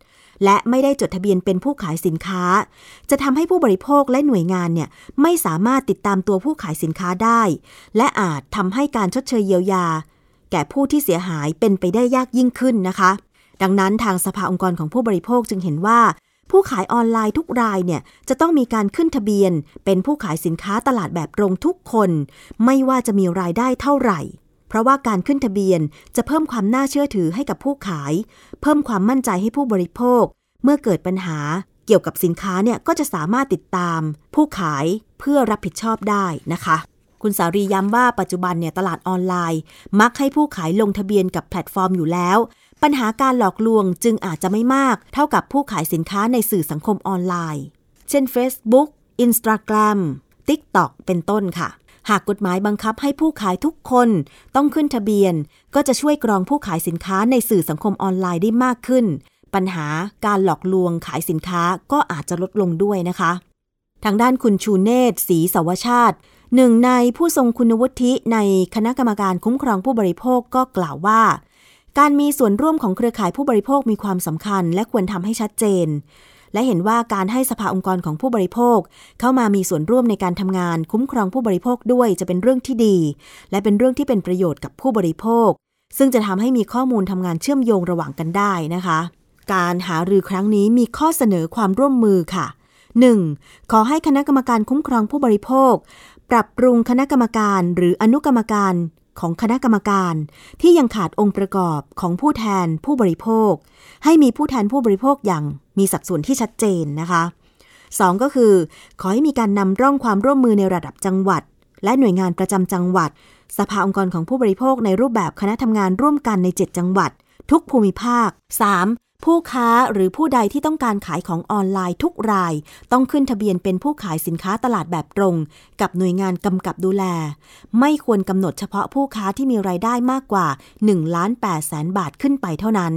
และไม่ได้จดทะเบียนเป็นผู้ขายสินค้า จะทำให้ผู้บริโภคและหน่วยงานเนี่ยไม่สามารถติดตามตัวผู้ขายสินค้าได้ และอาจทำให้การชดเชยเยียวยา แก่ผู้ที่เสียหายเป็นไปได้ยากยิ่งขึ้นนะคะ ดังนั้นทางสภาองค์กรของผู้บริโภคจึงเห็นว่า ผู้ขายออนไลน์ทุกรายเนี่ยจะต้องมีการขึ้นทะเบียน เป็นผู้ขายสินค้าตลาดแบบตรงทุกคน ไม่ว่าจะมีรายได้เท่าไหร่ เพราะว่าการขึ้นทะเบียนจะเพิ่มความน่าเชื่อถือให้กับผู้ขาย เพิ่มความมั่นใจให้ผู้บริโภค เมื่อเกิดปัญหาเกี่ยวกับสินค้าเนี่ยก็จะสามารถติดตาม ผู้ขายเพื่อรับผิดชอบได้นะคะ คุณสารีย้ำว่าปัจจุบันเนี่ยตลาดออนไลน์ มักให้ผู้ขายลงทะเบียนกับแพลตฟอร์มอยู่แล้ว ปัญหาการหลอกลวงจึงอาจจะไม่มาก เท่ากับผู้ขายสินค้าในสื่อสังคมออนไลน์ เช่น Facebook Instagram TikTok เป็นต้นค่ะ หากกฎหมายบังคับให้ผู้ขายทุกคนต้องขึ้นทะเบียน ก็จะช่วยกรองผู้ขายสินค้าในสื่อสังคมออนไลน์ได้มากขึ้น ปัญหาการหลอกลวงขายสินค้าก็อาจจะลดลงด้วยนะคะ ทางด้านคุณชูเนศศรีสวชาติหนึ่งในผู้ทรงคุณวุฒิในคณะกรรมการคุ้มครองผู้บริโภคก็กล่าวว่า การมีส่วนร่วมของเครือข่ายผู้บริโภคมีความสำคัญ และควรทำให้ชัดเจน และเห็นว่าการให้สภาองค์กรของผู้บริโภค เข้ามามีส่วนร่วมในการทำงาน คุ้มครองผู้บริโภคด้วยจะเป็นเรื่องที่ดี และเป็นเรื่องที่เป็นประโยชน์กับผู้บริโภค ซึ่งจะทำให้มีข้อมูลทำงานเชื่อมโยงระหว่างกันได้นะคะ การหารือครั้งนี้มีข้อเสนอความร่วมมือค่ะ 1. ขอให้คณะกรรมการคุ้มครองผู้บริโภค ปรับปรุงคณะกรรมการ หรืออนุกรรมการ ของคณะกรรมการที่ยังขาดองค์ประกอบของผู้แทนผู้บริโภค ให้มีผู้แทนผู้บริโภคอย่างมีสัดส่วนที่ชัดเจนนะคะสองก็คือ ขอให้มีการนำร่องความร่วมมือในระดับจังหวัด และหน่วยงานประจำจังหวัด สภาองค์กรของผู้บริโภคในรูปแบบคณะทำงานร่วมกันใน 7 จังหวัด ทุกภูมิภาค 3. ผู้ค้าหรือผู้ใดที่ต้องการขายของออนไลน์ทุกราย ต้องขึ้นทะเบียนเป็นผู้ขายสินค้าตลาดแบบตรง กับหน่วยงานกำกับดูแล ไม่ควรกำหนดเฉพาะผู้ค้าที่มีรายได้มากกว่า1ล้าน8แสนบาทขึ้นไปเท่านั้น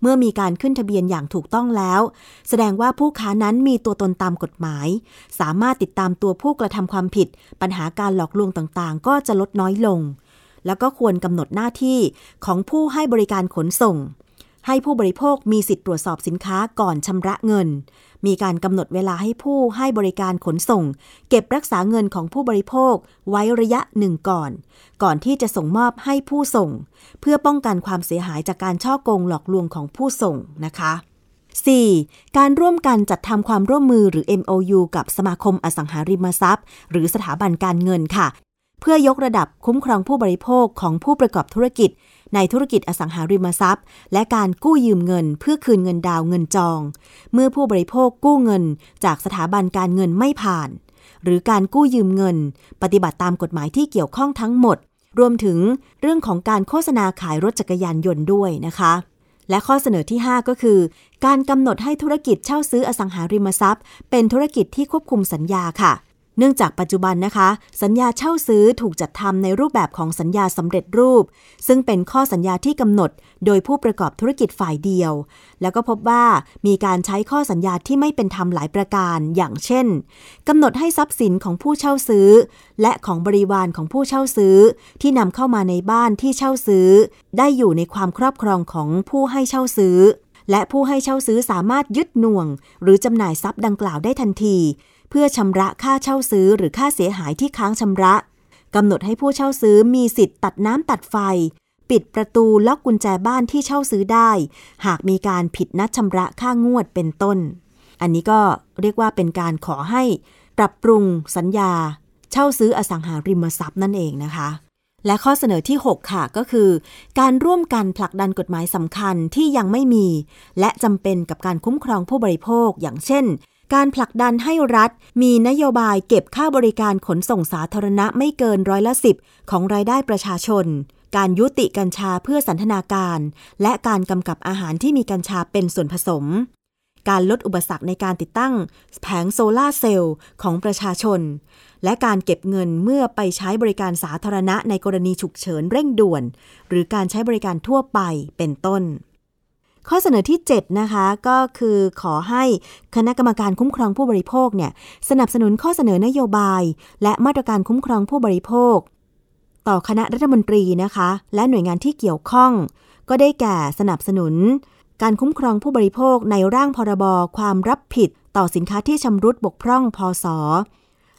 เมื่อมีการขึ้นทะเบียนอย่างถูกต้องแล้ว แสดงว่าผู้ค้านั้นมีตัวตนตามกฎหมาย สามารถติดตามตัวผู้กระทำความผิด ปัญหาการหลอกลวงต่างๆ ก็จะลดน้อยลง แล้วก็ควรกำหนดหน้าที่ของผู้ให้บริการขนส่ง ให้ผู้บริโภคมีสิทธิ์ตรวจสอบสินค้าก่อนชำระเงิน มีการกำหนดเวลาให้ผู้ให้บริการขนส่ง เก็บรักษาเงินของผู้บริโภคไว้ระยะหนึ่งก่อน ก่อนที่จะส่งมอบให้ผู้ส่ง เพื่อป้องกันความเสียหายจากการช่อโกงหลอกลวงของผู้ส่งนะคะ 4. การร่วมกันจัดทำความร่วมมือหรือ MOU กับสมาคมอสังหาริมทรัพย์ หรือสถาบันการเงินค่ะ เพื่อยกระดับคุ้มครองผู้บริโภคของผู้ประกอบธุรกิจ ในธุรกิจอสังหาริมทรัพย์ และการกู้ยืมเงินเพื่อคืนเงินดาวเงินจอง เมื่อผู้บริโภคกู้เงินจากสถาบันการเงินไม่ผ่าน หรือการกู้ยืมเงิน ปฏิบัติตามกฎหมายที่เกี่ยวข้องทั้งหมด รวมถึงเรื่องของการโฆษณาขายรถจักรยานยนต์ด้วยนะคะและข้อเสนอที่ 5 ก็คือ การกำหนดให้ธุรกิจเช่าซื้ออสังหาริมทรัพย์ เป็นธุรกิจที่ควบคุมสัญญาค่ะ เนื่องจากปัจจุบันนะคะ สัญญาเช่าซื้อถูกจัดทำในรูปแบบของสัญญาสำเร็จรูป ซึ่งเป็นข้อสัญญาที่กำหนด โดยผู้ประกอบธุรกิจฝ่ายเดียว แล้วก็พบว่ามีการใช้ข้อสัญญาที่ไม่เป็นธรรมหลายประการ อย่างเช่นกำหนดให้ทรัพย์สินของผู้เช่าซื้อ และของบริวารของผู้เช่าซื้อ ที่นำเข้ามาในบ้านที่เช่าซื้อ ได้อยู่ในความครอบครองของผู้ให้เช่าซื้อและผู้ให้เช่าซื้อสามารถยึดหน่วง หรือจำหน่ายทรัพย์ดังกล่าวได้ทันที เพื่อชำระค่าเช่าซื้อหรือค่าเสียหายที่ค้างชำระกำหนดให้ผู้เช่าซื้อมีสิทธิ์ตัดน้ำตัดไฟ ปิดประตูล็อกกุญแจบ้านที่เช่าซื้อได้ หากมีการผิดนัดชำระค่างวดเป็นต้น อันนี้ก็เรียกว่าเป็นการขอให้ปรับปรุงสัญญา เช่าซื้ออสังหาริมทรัพย์นั่นเองนะคะ และข้อเสนอที่ 6 ค่ะก็คือ การร่วมกันผลักดันกฎหมายสำคัญที่ยังไม่มี และจำเป็นกับการคุ้มครองผู้บริโภค อย่างเช่น การผลักดันให้รัฐมีนโยบายเก็บค่าบริการขนส่งสาธารณะไม่เกินร้อยละสิบของรายได้ประชาชน การยุติกัญชาเพื่อสันทนาการ และการกำกับอาหารที่มีกัญชาเป็นส่วนผสม การลดอุปสรรคในการติดตั้ง แผงโซลาร์เซลล์ของประชาชน และการเก็บเงินเมื่อไปใช้บริการสาธารณะในกรณีฉุกเฉินเร่งด่วน หรือการใช้บริการทั่วไปเป็นต้น ข้อเสนอที่ 7 นะคะก็คือขอให้คณะกรรมการคุ้มครองผู้บริโภคเนี่ยสนับสนุนข้อเสนอนโยบาย และมาตรการคุ้มครองผู้บริโภค ต่อคณะรัฐมนตรีนะคะ และหน่วยงานที่เกี่ยวข้อง ก็ได้แก่สนับสนุน การคุ้มครองผู้บริโภคในร่างพรบความรับผิด ต่อสินค้าที่ชำรุดบกพร่องพศ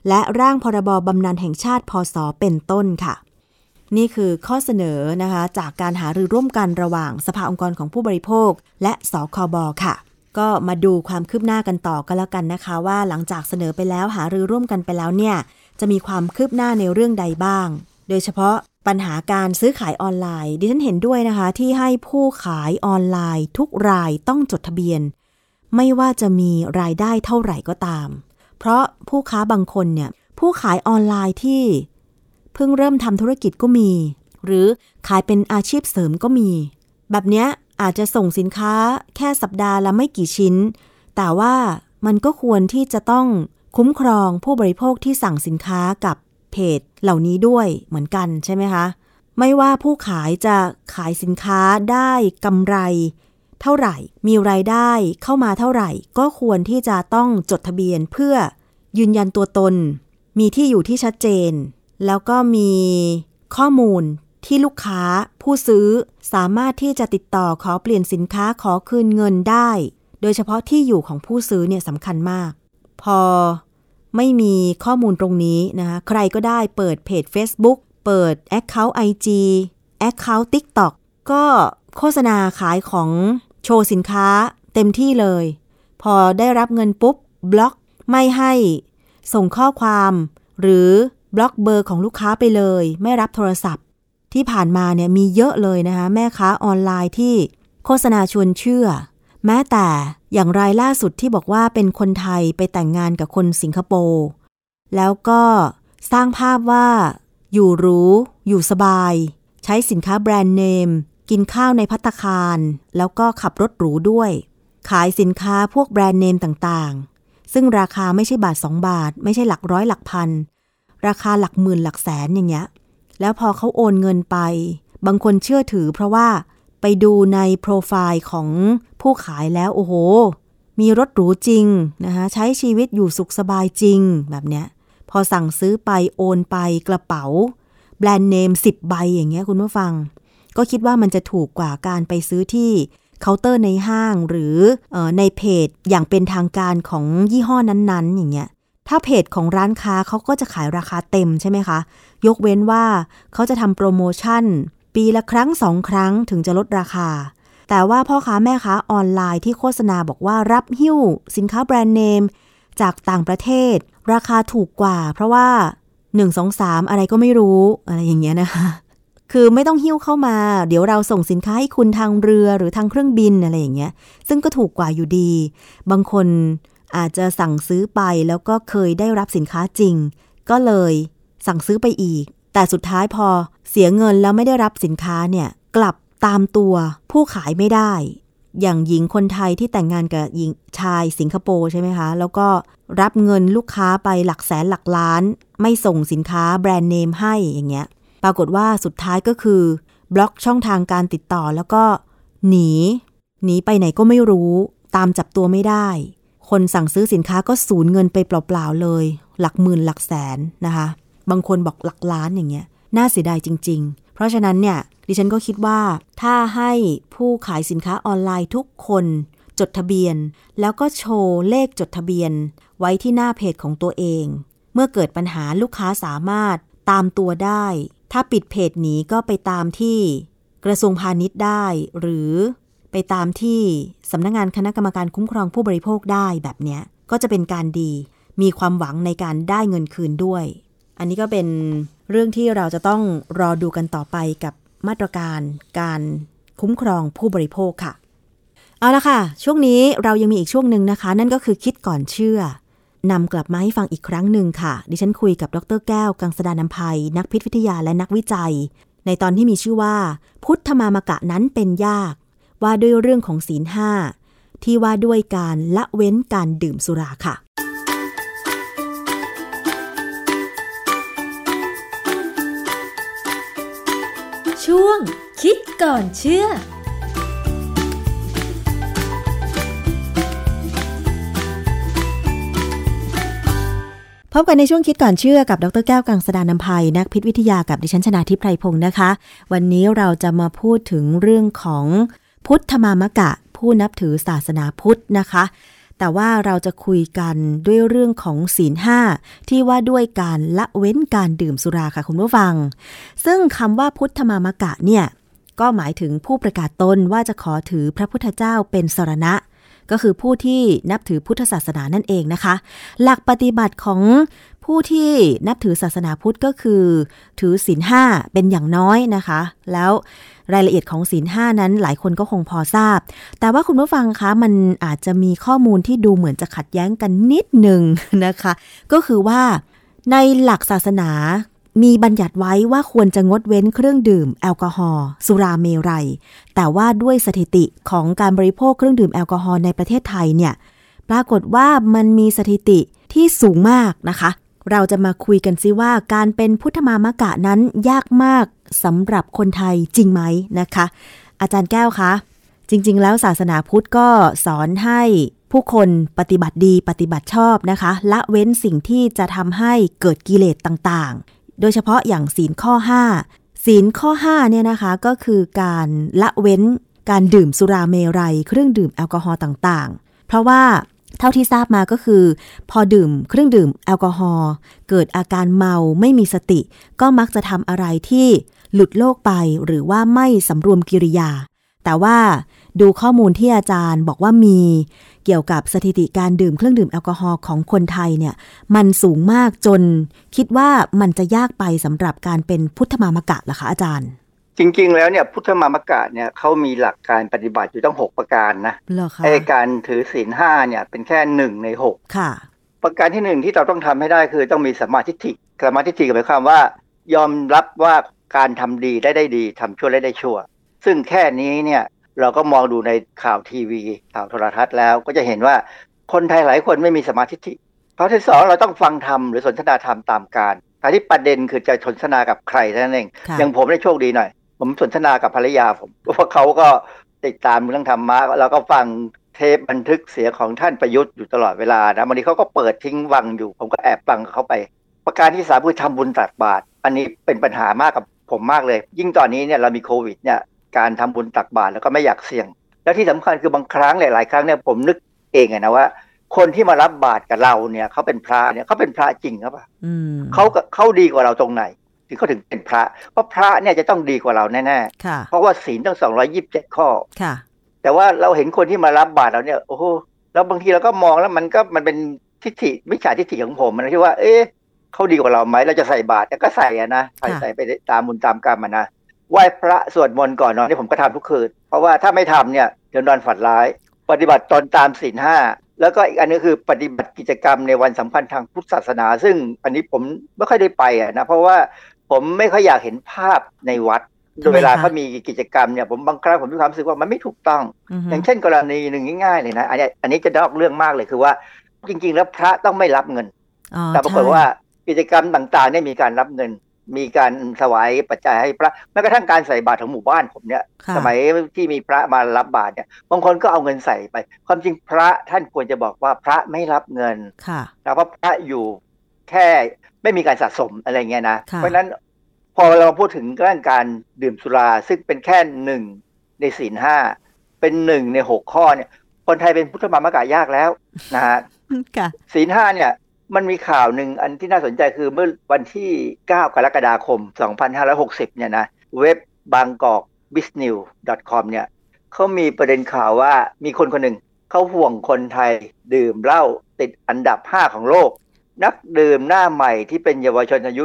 และร่างพรบบำนาญแห่งชาติพศเป็นต้นค่ะ นี่คือข้อเสนอนะคะ จากการหารือร่วมกันระหว่างสภาองค์กรของผู้บริโภค และสคบค่ะ ก็มาดูความคืบหน้ากันต่อกันแล้วกันนะคะ ว่าหลังจากเสนอไปแล้วหารือร่วมกันไปแล้วเนี่ยจะมีความคืบหน้าในเรื่องใดบ้าง โดยเฉพาะปัญหาการซื้อขายออนไลน์ ดิฉันเห็นด้วยนะคะ ที่ให้ผู้ขายออนไลน์ ทุกรายต้องจดทะเบียน ไม่ว่าจะมีรายได้เท่าไหร่ก็ตาม เพราะผู้ค้าบางคนเนี่ยผู้ขายออนไลน์ที่ เพิ่งเริ่มทำธุรกิจก็มี หรือขายเป็นอาชีพเสริมก็มี แบบเนี้ยอาจจะส่งสินค้าแค่สัปดาห์ละไม่กี่ชิ้น แต่ว่ามันก็ควรที่จะต้องคุ้มครองผู้บริโภคที่สั่งสินค้ากับเพจเหล่านี้ด้วยเหมือนกันใช่ไหมคะ ไม่ว่าผู้ขายจะขายสินค้าได้กำไร เท่าไหร่ มีรายได้เข้ามาเท่าไหร่ ก็ควรที่จะต้องจดทะเบียนเพื่อยืนยันตัวตน มีที่อยู่ที่ชัดเจน แล้วก็มีข้อมูลที่ลูกค้าผู้ซื้อสามารถที่จะติดต่อขอเปลี่ยนสินค้าขอคืนเงินได้ โดยเฉพาะที่อยู่ของผู้ซื้อเนี่ยสำคัญมาก พอไม่มีข้อมูลตรงนี้นะคะใครก็ได้เปิดเพจ Facebook เปิด Account IG Account TikTok ก็โฆษณาขายของโชว์สินค้าเต็มที่เลย พอได้รับเงินปุ๊บบล็อกไม่ให้ ส่งข้อความ หรือ บล็อกเบอร์ของลูกค้าไปเลย ไม่รับโทรศัพท์ ที่ผ่านมาเนี่ยมีเยอะเลยนะคะ แม่ค้าออนไลน์ที่โฆษณาชวนเชื่อ แม้แต่อย่างรายล่าสุดที่บอกว่าเป็นคนไทยไปแต่งงานกับคนสิงคโปร์แล้วก็สร้างภาพว่าอยู่หรูอยู่สบาย ใช้สินค้าแบรนด์เนม กินข้าวในพัตคาร แล้วก็ขับรถหรูด้วย ขายสินค้าพวกแบรนด์เนมต่างๆ ซึ่งราคาไม่ใช่บาท 2 บาท ไม่ใช่หลักร้อยหลักพัน ราคาหลักหมื่นหลักแสนอย่างเงี้ย แล้วพอเขาโอนเงินไป บางคนเชื่อถือเพราะว่าไปดูในโปรไฟล์ของผู้ขายแล้ว โอ้โห มีรถหรูจริงนะคะใช้ชีวิตอยู่สุขสบายจริงแบบเนี้ย พอสั่งซื้อไปโอนไปกระเป๋า แบรนด์เนม 10 ใบอย่างเงี้ยคุณผู้ฟัง ก็คิดว่ามันจะถูกกว่าการไปซื้อที่เคาน์เตอร์ในห้างหรืออในเพจอย่างเป็นทางการของยี่ห้อนั้นๆ อย่างเงี้ย ถ้าเพจของร้านค้าเขาก็จะขายราคาเต็มใช่ไหมคะ ยกเว้นว่าเขาจะทำโปรโมชั่น ปีละครั้งสองครั้งถึงจะลดราคา แต่ว่าพ่อค้าแม่ค้าออนไลน์ที่โฆษณาบอกว่ารับหิ้ว สินค้าแบรนด์เนม จากต่างประเทศ ราคาถูกกว่า เพราะว่า 1 2 3 อะไรก็ไม่รู้อะไรอย่างเงี้ยนะคะคือไม่ต้องหิ้วเข้ามา เดี๋ยวเราส่งสินค้าให้คุณทางเรือหรือทางเครื่องบินอะไรอย่างเงี้ย ซึ่งก็ถูกกว่าอยู่ดี บางคน อาจจะสั่งซื้อไปแล้วก็เคยได้รับสินค้าจริง ก็เลยสั่งซื้อไปอีก แต่สุดท้ายพอเสียเงินแล้วไม่ได้รับสินค้าเนี่ยกลับตามตัวผู้ขายไม่ได้ อย่างหญิงคนไทยที่แต่งงานกับหญิงชายสิงคโปร์ใช่ไหมคะ แล้วก็รับเงินลูกค้าไปหลักแสนหลักล้าน ไม่ส่งสินค้าแบรนด์เนมให้อย่างเงี้ย ปรากฏว่าสุดท้ายก็คือบล็อกช่องทางการติดต่อแล้วก็หนี หนีไปไหนก็ไม่รู้ ตามจับตัวไม่ได้ คนสั่งซื้อสินค้าก็สูญเงินไปเปล่าๆเลย หลักหมื่นหลักแสนนะคะ บางคนบอกหลักล้านอย่างเงี้ย น่าเสียดายจริง ๆ เพราะฉะนั้นเนี่ยดิฉันก็คิดว่าถ้าให้ผู้ขายสินค้าออนไลน์ทุกคนจดทะเบียน แล้วก็โชว์เลขจดทะเบียน ไว้ที่หน้าเพจของตัวเอง เมื่อเกิดปัญหาลูกค้าสามารถตามตัวได้ ถ้าปิดเพจหนีก็ไปตามที่กระทรวงพาณิชย์ได้ หรือ ไปตามที่สำนักงงานคณะกรรมการคุ้มครองผู้บริโภคได้แบบเนี้ยก็จะเป็นการดี มีความหวังในการได้เงินคืนด้วย อันนี้ก็เป็นเรื่องที่เราจะต้องรอดูกันต่อไปกับมาตรการการคุ้มครองผู้บริโภคค่ะ เอาละค่ะ ช่วงนี้เรายังมีอีกช่วงหนึ่งนะคะ นั่นก็คือคิดก่อนเชื่อนำกลับมาให้ฟังอีกครั้งหนึ่งค่ะ ดิฉันคุยกับดรแก้ว กังสดานนภัย นักพิษวิทยาและนักวิจัย ในตอนที่มีชื่อว่า พุทธมามกะนั้นเป็นยาก ว่าด้วยเรื่องของศีลห้าที่ว่าด้วยการละเว้นการดื่มสุราค่ะ ช่วง คิดก่อนเชื่อพบกันในช่วงคิดก่อนเชื่อกับดรแก้วกังสดานนภัยนักพิษวิทยากับดิฉันชนาทิพไพรพงศ์นะคะ วันนี้เราจะมาพูดถึงเรื่องของ พุทธมามกะ ผู้นับถือศาสนาพุทธนะคะ แต่ว่าเราจะคุยกันด้วยเรื่องของศีลห้าที่ว่าด้วยการละเว้นการดื่มสุราค่ะคุณผู้ฟัง ซึ่งคำว่าพุทธมามกะเนี่ยก็หมายถึงผู้ประกาศตนว่าจะขอถือพระพุทธเจ้าเป็นสรณะ ก็คือผู้ที่นับถือพุทธศาสนานั่นเองนะคะ หลักปฏิบัติของผู้ที่นับถือศาสนาพุทธก็คือ ถือศีลห้าเป็นอย่างน้อยนะคะ แล้วรายละเอียดของศีลห้านั้นหลายคนก็คงพอทราบ แต่ว่าคุณผู้ฟังคะมันอาจจะมีข้อมูลที่ดูเหมือนจะขัดแย้งกันนิดหนึ่งนะคะ ก็คือว่าในหลักศาสนา มีบัญญัติไว้ว่าควรจะงดเว้นเครื่องดื่มแอลกอฮอล์สุราเมรัย แต่ว่าด้วยสถิติของการบริโภคเครื่องดื่มแอลกอฮอล์ในประเทศไทยเนี่ยปรากฏว่ามันมีสถิติที่สูงมากนะคะ เราจะมาคุยกันซิว่าการเป็นพุทธมามะกะนั้นยากมากสำหรับคนไทยจริงไหมนะคะ อาจารย์แก้วคะ จริง ๆ แล้วศาสนาพุทธก็สอนให้ผู้คนปฏิบัติดีปฏิบัติชอบนะคะ ละเว้นสิ่งที่จะทำให้เกิดกิเลสต่าง โดยเฉพาะอย่างศีลข้อ 5 ศีลข้อ5เนี่ยนะคะก็คือการละเว้นการดื่มสุราเมรัย เครื่องดื่มแอลกอฮอล์ต่างๆ เพราะว่าเท่าที่ทราบมาก็คือ พอดื่มเครื่องดื่มแอลกอฮอล์เกิดอาการเมาไม่มีสติ ก็มักจะทำอะไรที่หลุดโลกไปหรือว่าไม่สำรวมกิริยา แต่ว่า ดูข้อมูลที่อาจารย์บอกว่ามีเกี่ยวกับสถิติการดื่มเครื่องดื่มแอลกอฮอล์ของคนไทยเนี่ยมันสูงมากจน คิดว่ามันจะยากไปสำหรับการเป็นพุทธมามกะเหรอคะอาจารย์ จริง ๆ แล้วเนี่ยพุทธมามกะเนี่ยเขามีหลักการปฏิบัติอยู่ตั้งหกประการนะเหรอคะไอการถือศีลห้าเนี่ยเป็นแค่หนึ่งในหกค่ะ ประการที่หนึ่งที่เราต้องทำให้ได้คือต้องมีสมาธิิสมาธิิหมายความว่า ยอมรับว่าการทำดีได้ได้ดีทำชั่วได้ได้ชั่ว ซึ่งแค่นี้เนี่ย เราก็มองดูในข่าวทีวีข่าวโทรทัศน์แล้ว ก็จะเห็นว่าคนไทยหลายคนไม่มีสมาธิเพราะที่สองเราต้องฟังธรรมหรือสนทนาธรรมตามการแต่ที่ประเด็นคือจะสนทนากับใครนั้นเองอย่างผมได้โชคดีหน่อย ผมสนทนากับภรรยาผมเพราะเขาก็ติดตามเรื่องธรรมะเราก็ฟังเทปบันทึกเสียงของท่านประยุทธ์อยู่ตลอดเวลานะวันนี้เขาก็เปิดทิ้งวังอยู่ ผมก็แอบฟังเขาไป ประการที่สามคือทำบุญตักบาตรอันนี้เป็นปัญหามากกับผมมากเลย ยิ่งตอนนี้เนี่ยเรามีโควิดเนี่ย การทำบุญตักบาตรแล้วก็ไม่อยากเสี่ยง แล้วที่สำคัญคือบางครั้งหลาย ๆ ครั้งเนี่ยผมนึกเองนะว่า คนที่มารับบาตรกับเราเนี่ยเขาเป็นพระเนี่ยเขาเป็นพระจริงครับเขาเขาดีกว่าเราตรงไหน ถึงเขาถึงเป็นพระ เพราะพระเนี่ยจะต้องดีกว่าเราแน่ๆเพราะว่าศีลตั้งสองร้อยิบเจ็ดข้อค่ะแต่ว่าเราเห็นคนที่มารับบาตรเราเนี่ยโอ้โหแล้วบางทีเราก็มองแล้วมันก็มันเป็นทิฏฐิมิจฉาทิฏฐิของผมมันที่ว่า เอ๊ะเขาดีกว่าเราไหมเราจะใส่บาตรก็ใส่อะนะใส่ใส่ไปตามบุญตามกรรมนะ ไหว้พระสวดมนต์ก่อนนอนนี่ผมก็ทำทุกคืน เพราะว่าถ้าไม่ทำเนี่ยเดี๋ยวนอนฝันร้าย ปฏิบัติตนตามศีลห้าแล้วก็อีกอันนึงคือปฏิบัติกิจกรรมในวันสำคัญทางพุทธศาสนา ซึ่งอันนี้ผมไม่ค่อยได้ไปอะนะเพราะว่าผมไม่ค่อยอยากเห็นภาพในวัดเวลาเขามีกิจกรรมเนี่ยผมบางครั้งผมมีความรู้สึกว่ามันไม่ถูกต้อง อย่างเช่นกรณีหนึ่งง่ายๆเลยนะอันนี้อันนี้จะนอกเรื่องมากเลยคือว่า จริง ๆ แล้วพระต้องไม่รับเงิน แต่ปรากฏว่ากิจกรรมต่างๆเนี่ยมีการรับเงิน มีการถวายปัจจัยให้พระแม้กระทั่งการใส่บาตรของหมู่บ้านผมเนี่ยสมัยที่มีพระมารับบาตรเนี่ยบางคนก็เอาเงินใส่ไป ความจริงพระท่านควรจะบอกว่าพระไม่รับเงินค่ะเพราะพระอยู่แค่ไม่มีการสะสมอะไรเงี้ยนะเพราะฉะนั้นพอเราพูดถึงเรื่องการดื่มสุราซึ่งเป็นแค่หนึ่งในศีลห้าเป็นหนึ่งในหกข้อเนี่ย คนไทยเป็นพุทธมามกะยากแล้วนะฮะศีลห้าเนี่ย มันมีข่าวหนึ่งอันที่น่าสนใจคือเมื่อวันที่ 9 กรกฎาคม 2560 เนี่ยนะเว็บบางกอก b i z n e w c o m เนี่ยเขามีประเด็นข่าวว่ามีคนคนหนึ่งเขาห่วงคนไทยดื่มเหล้าติดอันดับ 5 ของโลก นักดื่มหน้าใหม่ที่เป็นเยาวชนอายุ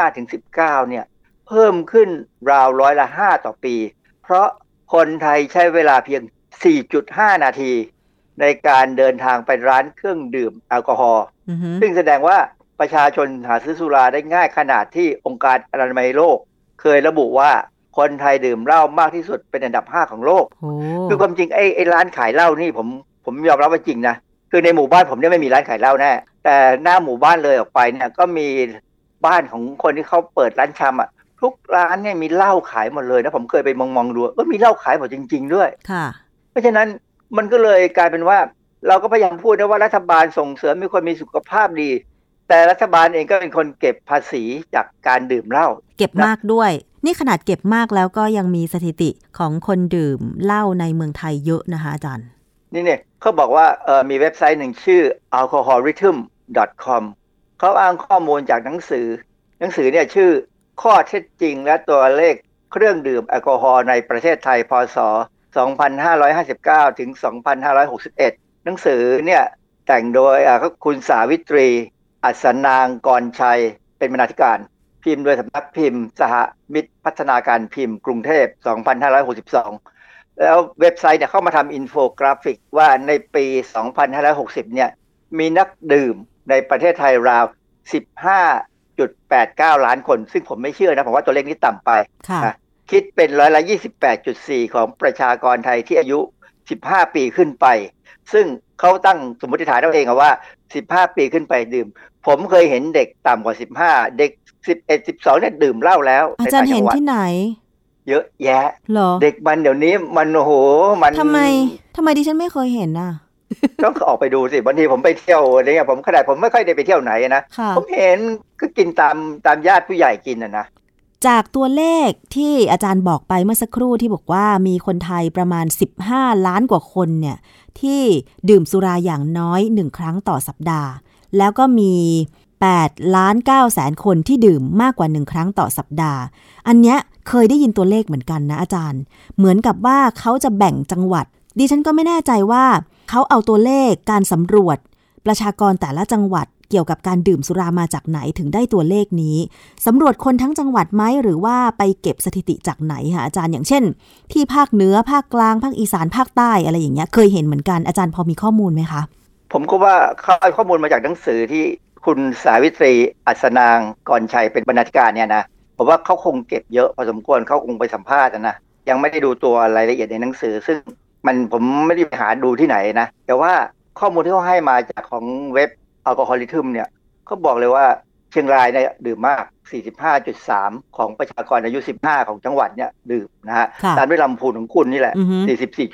15-19 เนี่ยเพิ่มขึ้นราวร้อยละ 5 ต่อปี เพราะคนไทยใช้เวลาเพียง 4.5 นาที ในการเดินทางไปร้านเครื่องดื่มแอลกอฮอล์อือฮึซึ่งแสดงว่าประชาชนหาซื้อสุราได้ง่ายขนาดที่องค์การอนามัยโลก เคยระบุว่าคนไทยดื่มเหล้ามากที่สุดเป็นอันดับ5ของโลกโอ้คือความจริงไอ้ไอ้ร้านขายเหล้านี่ผมผมยอมรับว่าจริงนะ คือในหมู่บ้านผมเนี่ยไม่มีร้านขายเหล้าแน่ แต่หน้าหมู่บ้านเลยออกไปเนี่ยก็มีบ้านของคนที่เขาเปิดร้านชำอะทุกร้านเนี่ยมีเหล้าขายหมดเลยนะผมเคยไปมองมองๆดูก็มีเหล้าขายหมดจริง ๆ ด้วยค่ะ เพราะฉะนั้น มันก็เลยกลายเป็นว่า เราก็พยายามพูดนะว่ารัฐบาลส่งเสริมมีคนมีสุขภาพดี แต่รัฐบาลเองก็เป็นคนเก็บภาษีจากการดื่มเหล้าเก็บมากด้วย นี่ขนาดเก็บมากแล้วก็ยังมีสถิติของคนดื่มเหล้าในเมืองไทยเยอะนะคะอาจารย์ นี่เนี่ยเขาบอกว่าเออมีเว็บไซต์หนึ่งชื่อ alcoholrhythm.com เขาอ้างข้อมูลจากหนังสือ หนังสือเนี่ยชื่อข้อเท็จจริงและตัวเลขเครื่องดื่มแอลกอฮอล์ในประเทศไทยพศ 2559 ถึง 2561 หนังสือเนี่ยแต่งโดยอ่าคุณสาวิตรี อัศนางกรชัย เป็นบรรณาธิการ พิมพ์โดยสำนักพิมพ์ สหมิตรพัฒนาการพิมพ์กรุงเทพ 2562 แล้วเว็บไซต์เนี่ยเข้ามาทำอินโฟกราฟิกว่าในปี 2560 เนี่ยมีนักดื่มในประเทศไทยราว 15.89 ล้านคน ซึ่งผมไม่เชื่อนะ ผมว่าตัวเลขนี้ต่ำไป ค่ะนะคิดเป็นร้อยละ28.4 ของประชากรไทยที่อายุ 15 ปีขึ้นไป ซึ่งเขาตั้งสมมติฐานเอาเองอะว่า 15 ปีขึ้นไปดื่ม ผมเคยเห็นเด็กต่ำกว่า 15 เด็ก 11 12เนี่ยดื่มเหล้าแล้วอาจารย์ใต่งเห็นจังวัดที่ไหน เยอะแยะเหรอเด็กมันเดี๋ยวนี้มันโอ้โหมันทำไมทำไมดิฉันไม่เคยเห็นน่ะต้องออกไปดูสิบางทีผมไปเที่ยวอะไรเงี้ยผมขนาดผมไม่ค่อยได้ไปเที่ยวไหนนะค่ะผมเห็นก็กินตามตามญาติผู้ใหญ่กินนะนะ จากตัวเลขที่อาจารย์บอกไปเมื่อสักครู่ที่บอกว่ามีคนไทยประมาณ 15 ล้านกว่าคนเนี่ยที่ดื่มสุราอย่างน้อยหนึ่งครั้งต่อสัปดาห์ แล้วก็มี 8 ล้าน9แสนคนที่ดื่มมากกว่า1ครั้งต่อสัปดาห์ อันเนี้ยเคยได้ยินตัวเลขเหมือนกันนะอาจารย์ เหมือนกับว่าเขาจะแบ่งจังหวัด ดิฉันก็ไม่แน่ใจว่าเขาเอาตัวเลขการสำรวจ ประชากรแต่ละจังหวัด เกี่ยวกับการดื่มสุรามาจากไหนถึงได้ตัวเลขนี้สำรวจคนทั้งจังหวัดไหมหรือว่าไปเก็บสถิติจากไหนคะอาจารย์อย่างเช่น ที่ภาคเหนือภาคกลาง ภาคอีสานภาคใต้อะไรอย่างเงี้ยเคยเห็นเหมือนกันอาจารย์พอมีข้อมูลไหมคะ ผมก็ว่าเขาเอาข้อมูลมาจากหนังสือที่คุณสาวิตรีอัศนางกรชัยเป็นบรรณาธิการเนี่ยนะผมว่าเขาคงเก็บเยอะพอสมควรเขาคงไปสัมภาษณ์นะยังไม่ได้ดูตัวรายละเอียดในหนังสือ ซึ่งมันผมไม่ได้ไปหาดูที่ไหนนะ แต่ว่าข้อมูลที่เขาให้มาจากของเว็บ อัลกอฮอลิทึมเนี่ยเขาบอกเลยว่าเชียงรายเนี่ยดื่มมาก 45.3 ของประชากรอายุ 15 ของจังหวัดเนี่ยดื่มนะฮะค่ะตามด้วยลำพูนของคุณนี่แหละอือฮึ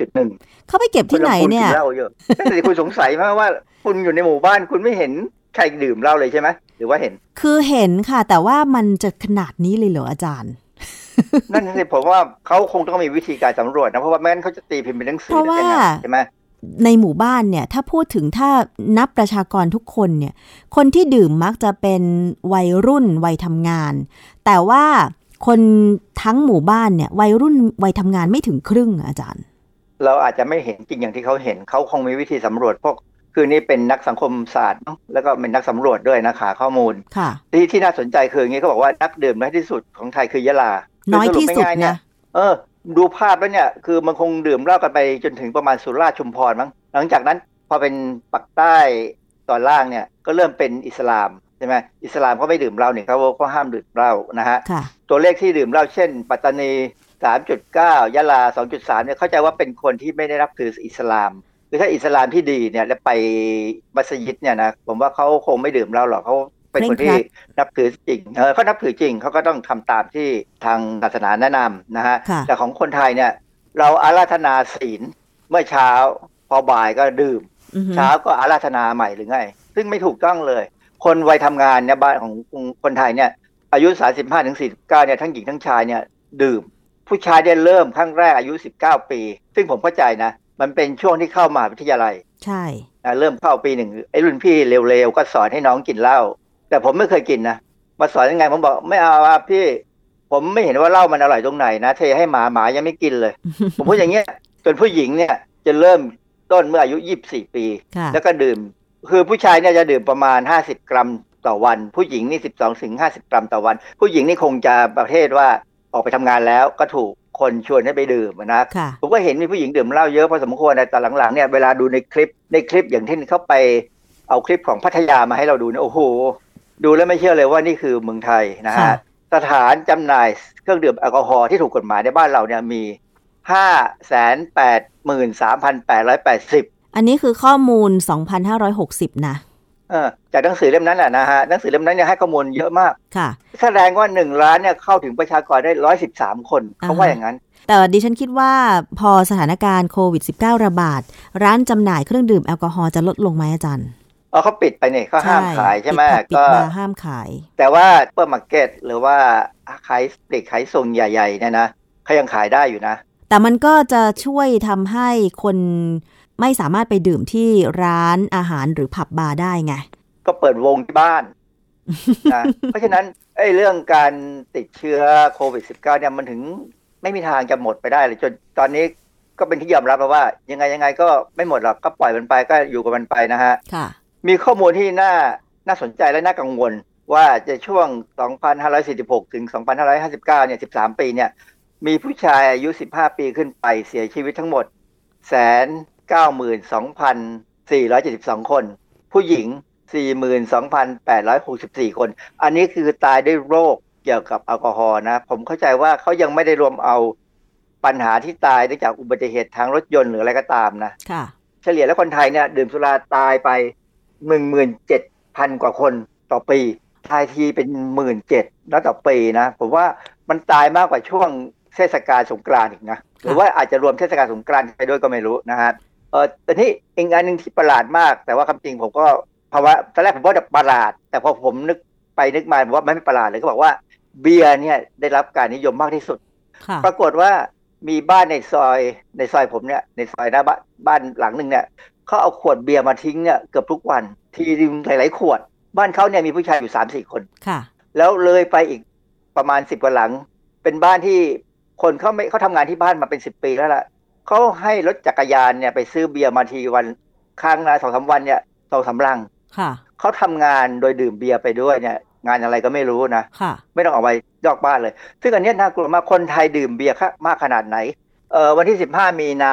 44.1 เขาไปเก็บที่ไหนเนี่ยคลำพูกิเหล้าเยอะนั่นสิคุณสงสัยไหมว่าคุณอยู่ในหมู่บ้านคุณไม่เห็นใครดื่มเหล้าเลยใช่ไหมหรือว่าเห็น คือเห็นค่ะ แต่ว่ามันจะขนาดนี้เลยเหรออาจารย์ นั่นสิผมว่าเขาคงต้องมีวิธีการสำรวจนะ เพราะว่าไม่งั้นเขาจะตีพิมพ์เป็นหนังสือเพราะว่าได้ยังไงใช่ไหม ในหมู่บ้านเนี่ยถ้าพูดถึงถ้านับประชากรทุกคนเนี่ยคนที่ดื่มมักจะเป็นวัยรุ่นวัยทำงาน แต่ว่าคนทั้งหมู่บ้านเนี่ยวัยรุ่นวัยทำงานไม่ถึงครึ่งอะอาจารย์ เราอาจจะไม่เห็นจริงอย่างที่เขาเห็นเขาคงมีวิธีสำรวจพวกคือนี่เป็นนักสังคมศาสตร์เนอะแล้วก็เป็นนักสำรวจด้วยนะขาข้อมูลค่ะที่ที่น่าสนใจคืออย่างนี้เขาบอกว่านักดื่มน้อยที่สุดของไทยคือยะลาน้อยที่สุดคืรุปง่ายๆเนี่ยนะเออ ดูภาพแล้วเนี่ยคือมันคงดื่มเหล้ากันไปจนถึงประมาณสุราษฎร์ชุมพรมั้งหลังจากนั้นพอเป็นปักใต้ตอนล่างเนี่ยก็เริ่มเป็นอิสลามใช่ไหมอิสลามเขาไม่ดื่มเหล้าเนี่ยเขาก็ห้ามดื่มเหล้านะฮะค่ะตัวเลขที่ดื่มเหล้าเช่น ปัตตานี 3.9 ยะลา 2.3 เนี่ยเข้าใจว่าเป็นคนที่ไม่ได้รับถืออิสลามคือถ้าอิสลามที่ดีเนี่ยแล้วไปมัสยิดเนี่ยนะผมว่าเขาคงไม่ดื่มเหล้าหรอกเขา เป็นคนที่นับถือจริงเออเขานับถือจริงเขาก็ต้องทำตามที่ทางศาสนาแนะนำนะฮะค่ะแต่ของคนไทยเนี่ย เราอาราธนาศีลเมื่อเช้าพอบ่ายก็ดื่มอือฮึเช้าก็อาราธนาใหม่หรือไง ซึ่งไม่ถูกต้องเลย คนวัยทำงานเนี่ยบ้านของคนไทยเนี่ย อายุ 35ถึง49เนี่ยทั้งหญิงทั้งชายเนี่ยดื่ม ผู้ชายเนี่ยเริ่มครั้งแรกอายุ 19 ปี ซึ่งผมเข้าใจนะ มันเป็นช่วงที่เข้ามหาวิทยาลัย ใช่นะเริ่มเข้าปีหนึ่งไอ้รุ่นพี่เร็วๆ ก็สอนให้น้องกินเหล้า แต่ผมไม่เคยกินนะมาสอนยังไงผมบอกไม่เอาอะพี่ ผมไม่เห็นว่าเหล้ามันอร่อยตรงไหนนะเทให้หมาหมายังไม่กินเลย ผมพูดอย่างเงี้ยจนผู้หญิงเนี่ย จะเริ่มต้นเมื่ออายุ24ปีค่ะแล้วก็ดื่ม คือผู้ชายเนี่ยจะดื่มประมาณ50กรัมต่อวัน ผู้หญิงนี่12ถึง50กรัมต่อวัน ผู้หญิงนี่คงจะประเภทว่าออกไปทำงานแล้วก็ถูกคนชวนให้ไปดื่มนะค่ะผมก็เห็นมีผู้หญิงดื่มเหล้าเยอะพอสมควรนะแต่หลังๆเนี่ยเวลาดูในคลิปในคลิปอย่างที่เขาไปเอาคลิปของพัทยามาให้เราดูเนี่ยโอ้โห ดูแล้วไม่เชื่อเลยว่านี่คือเมืองไทยนะค่ะฮะสถานจำหน่ายเครื่องดื่มแอลกอฮอล์ที่ถูกกฎหมายในบ้านเราเนี่ยมีห้าแสนแปดหมื่นสามพันแปดร้อยแปดสิบอันนี้คือข้อมูล2,560นะจากหนังสือเล่มนั้นแหละนะฮะหนังสือเล่มนั้นเนี่ยให้ข้อมูลเยอะมากค่ะแสดงว่าหนึ่งล้านเนี่ยเข้าถึงประชากรได้ร้อยสิบสามคนเขาว่าอย่างนั้น แต่ดิฉันคิดว่าพอสถานการณ์โควิด -19 ระบาด ร้านจำหน่ายเครื่องดื่มแอลกอฮอล์จะลดลงไหมอาจารย์เออเขาปิดไปเนี่ยเขาห้ามขายใช่ไหมปิดผับปิดก็บาร์ห้ามขาย แต่ว่าเปิด market หรือว่าขายปลีกขายส่งใหญ่ๆเนี่ยนะเขายังขายได้อยู่นะ แต่มันก็จะช่วยทำให้คนไม่สามารถไปดื่มที่ร้านอาหารหรือผับบาร์ได้ไง ก็เปิดวงที่บ้านนะเพราะฉะนั้นไอ้เรื่องการติดเชื้อโควิด -19 เนี่ยมันถึงไม่มีทางจะหมดไปได้เลยจนตอนนี้ก็เป็นที่ยอมรับแล้วว่า ยังไงยังไงก็ไม่หมดหรอกก็ปล่อยมันไปก็อยู่กับมันไปนะฮะค่ะ มีข้อมูลที่น่าน่าสนใจและน่ากังวล ว่าจะช่วง 2546 ถึง 2559 เนี่ย 13 ปีเนี่ย มีผู้ชายอายุ 15 ปีขึ้นไปเสียชีวิตทั้งหมด192,472คน ผู้หญิง42,864คน อันนี้คือตายด้วยโรคเกี่ยวกับแอลกอฮอล์นะ ผมเข้าใจว่าเขายังไม่ได้รวมเอาปัญหาที่ตายเนื่องจากอุบัติเหตุทางรถยนต์หรืออะไรก็ตามนะ ค่ะ เฉลี่ยแล้วคนไทยเนี่ย ดื่มสุราตายไป หนึ่งหมื่นเจ็ดพันกว่าคนต่อปีตายทีเป็นหมื่นเจ็ดแล้วต่อปีนะ ผมว่ามันตายมากกว่าช่วงเทศกาลสงกรานต์อีกนะ หรือว่าอาจจะรวมเทศกาลสงกรานต์ไปด้วยก็ไม่รู้นะฮะเออแต่ที่อีกอันหนึ่งที่ประหลาดมาก แต่ว่าคำจริงผมก็ภาวะตอนแรกผมว่าจะประหลาด แต่พอผมนึกไปนึกมาผมว่าไม่ประหลาดเลยก็บอกว่าเบียร์เนี่ยได้รับการนิยมมากที่สุดค่ะปรากฏว่ามีบ้านในซอยในซอยผมเนี่ยในซอยหน้าบ้านบ้านหลังหนึ่งเนี่ย เขาเอาขวดเบียร์มาทิ้งเนี่ยเกือบทุกวัน ทีนึงหลาย ๆ ขวด บ้านเขาเนี่ยมีผู้ชายอยู่สามสี่คนค่ะ แล้วเลยไปอีกประมาณสิบกว่าหลัง เป็นบ้านที่คนเขาไม่เขาทำงานที่บ้านมาเป็นสิบปีแล้วล่ะเขาให้รถจักรยานเนี่ยไปซื้อเบียร์มาทีวันครั้งละสองสามวันเนี่ยสองสามลังค่ะเขาทำงานโดยดื่มเบียร์ไปด้วยเนี่ย งานอะไรก็ไม่รู้นะค่ะไม่ต้องออกไปนอกบ้านเลย ซึ่งอันเนี้ยน่ากลัวมากคนไทยดื่มเบียร์มากขนาดไหนเอ่อวันที่ 15 มีนา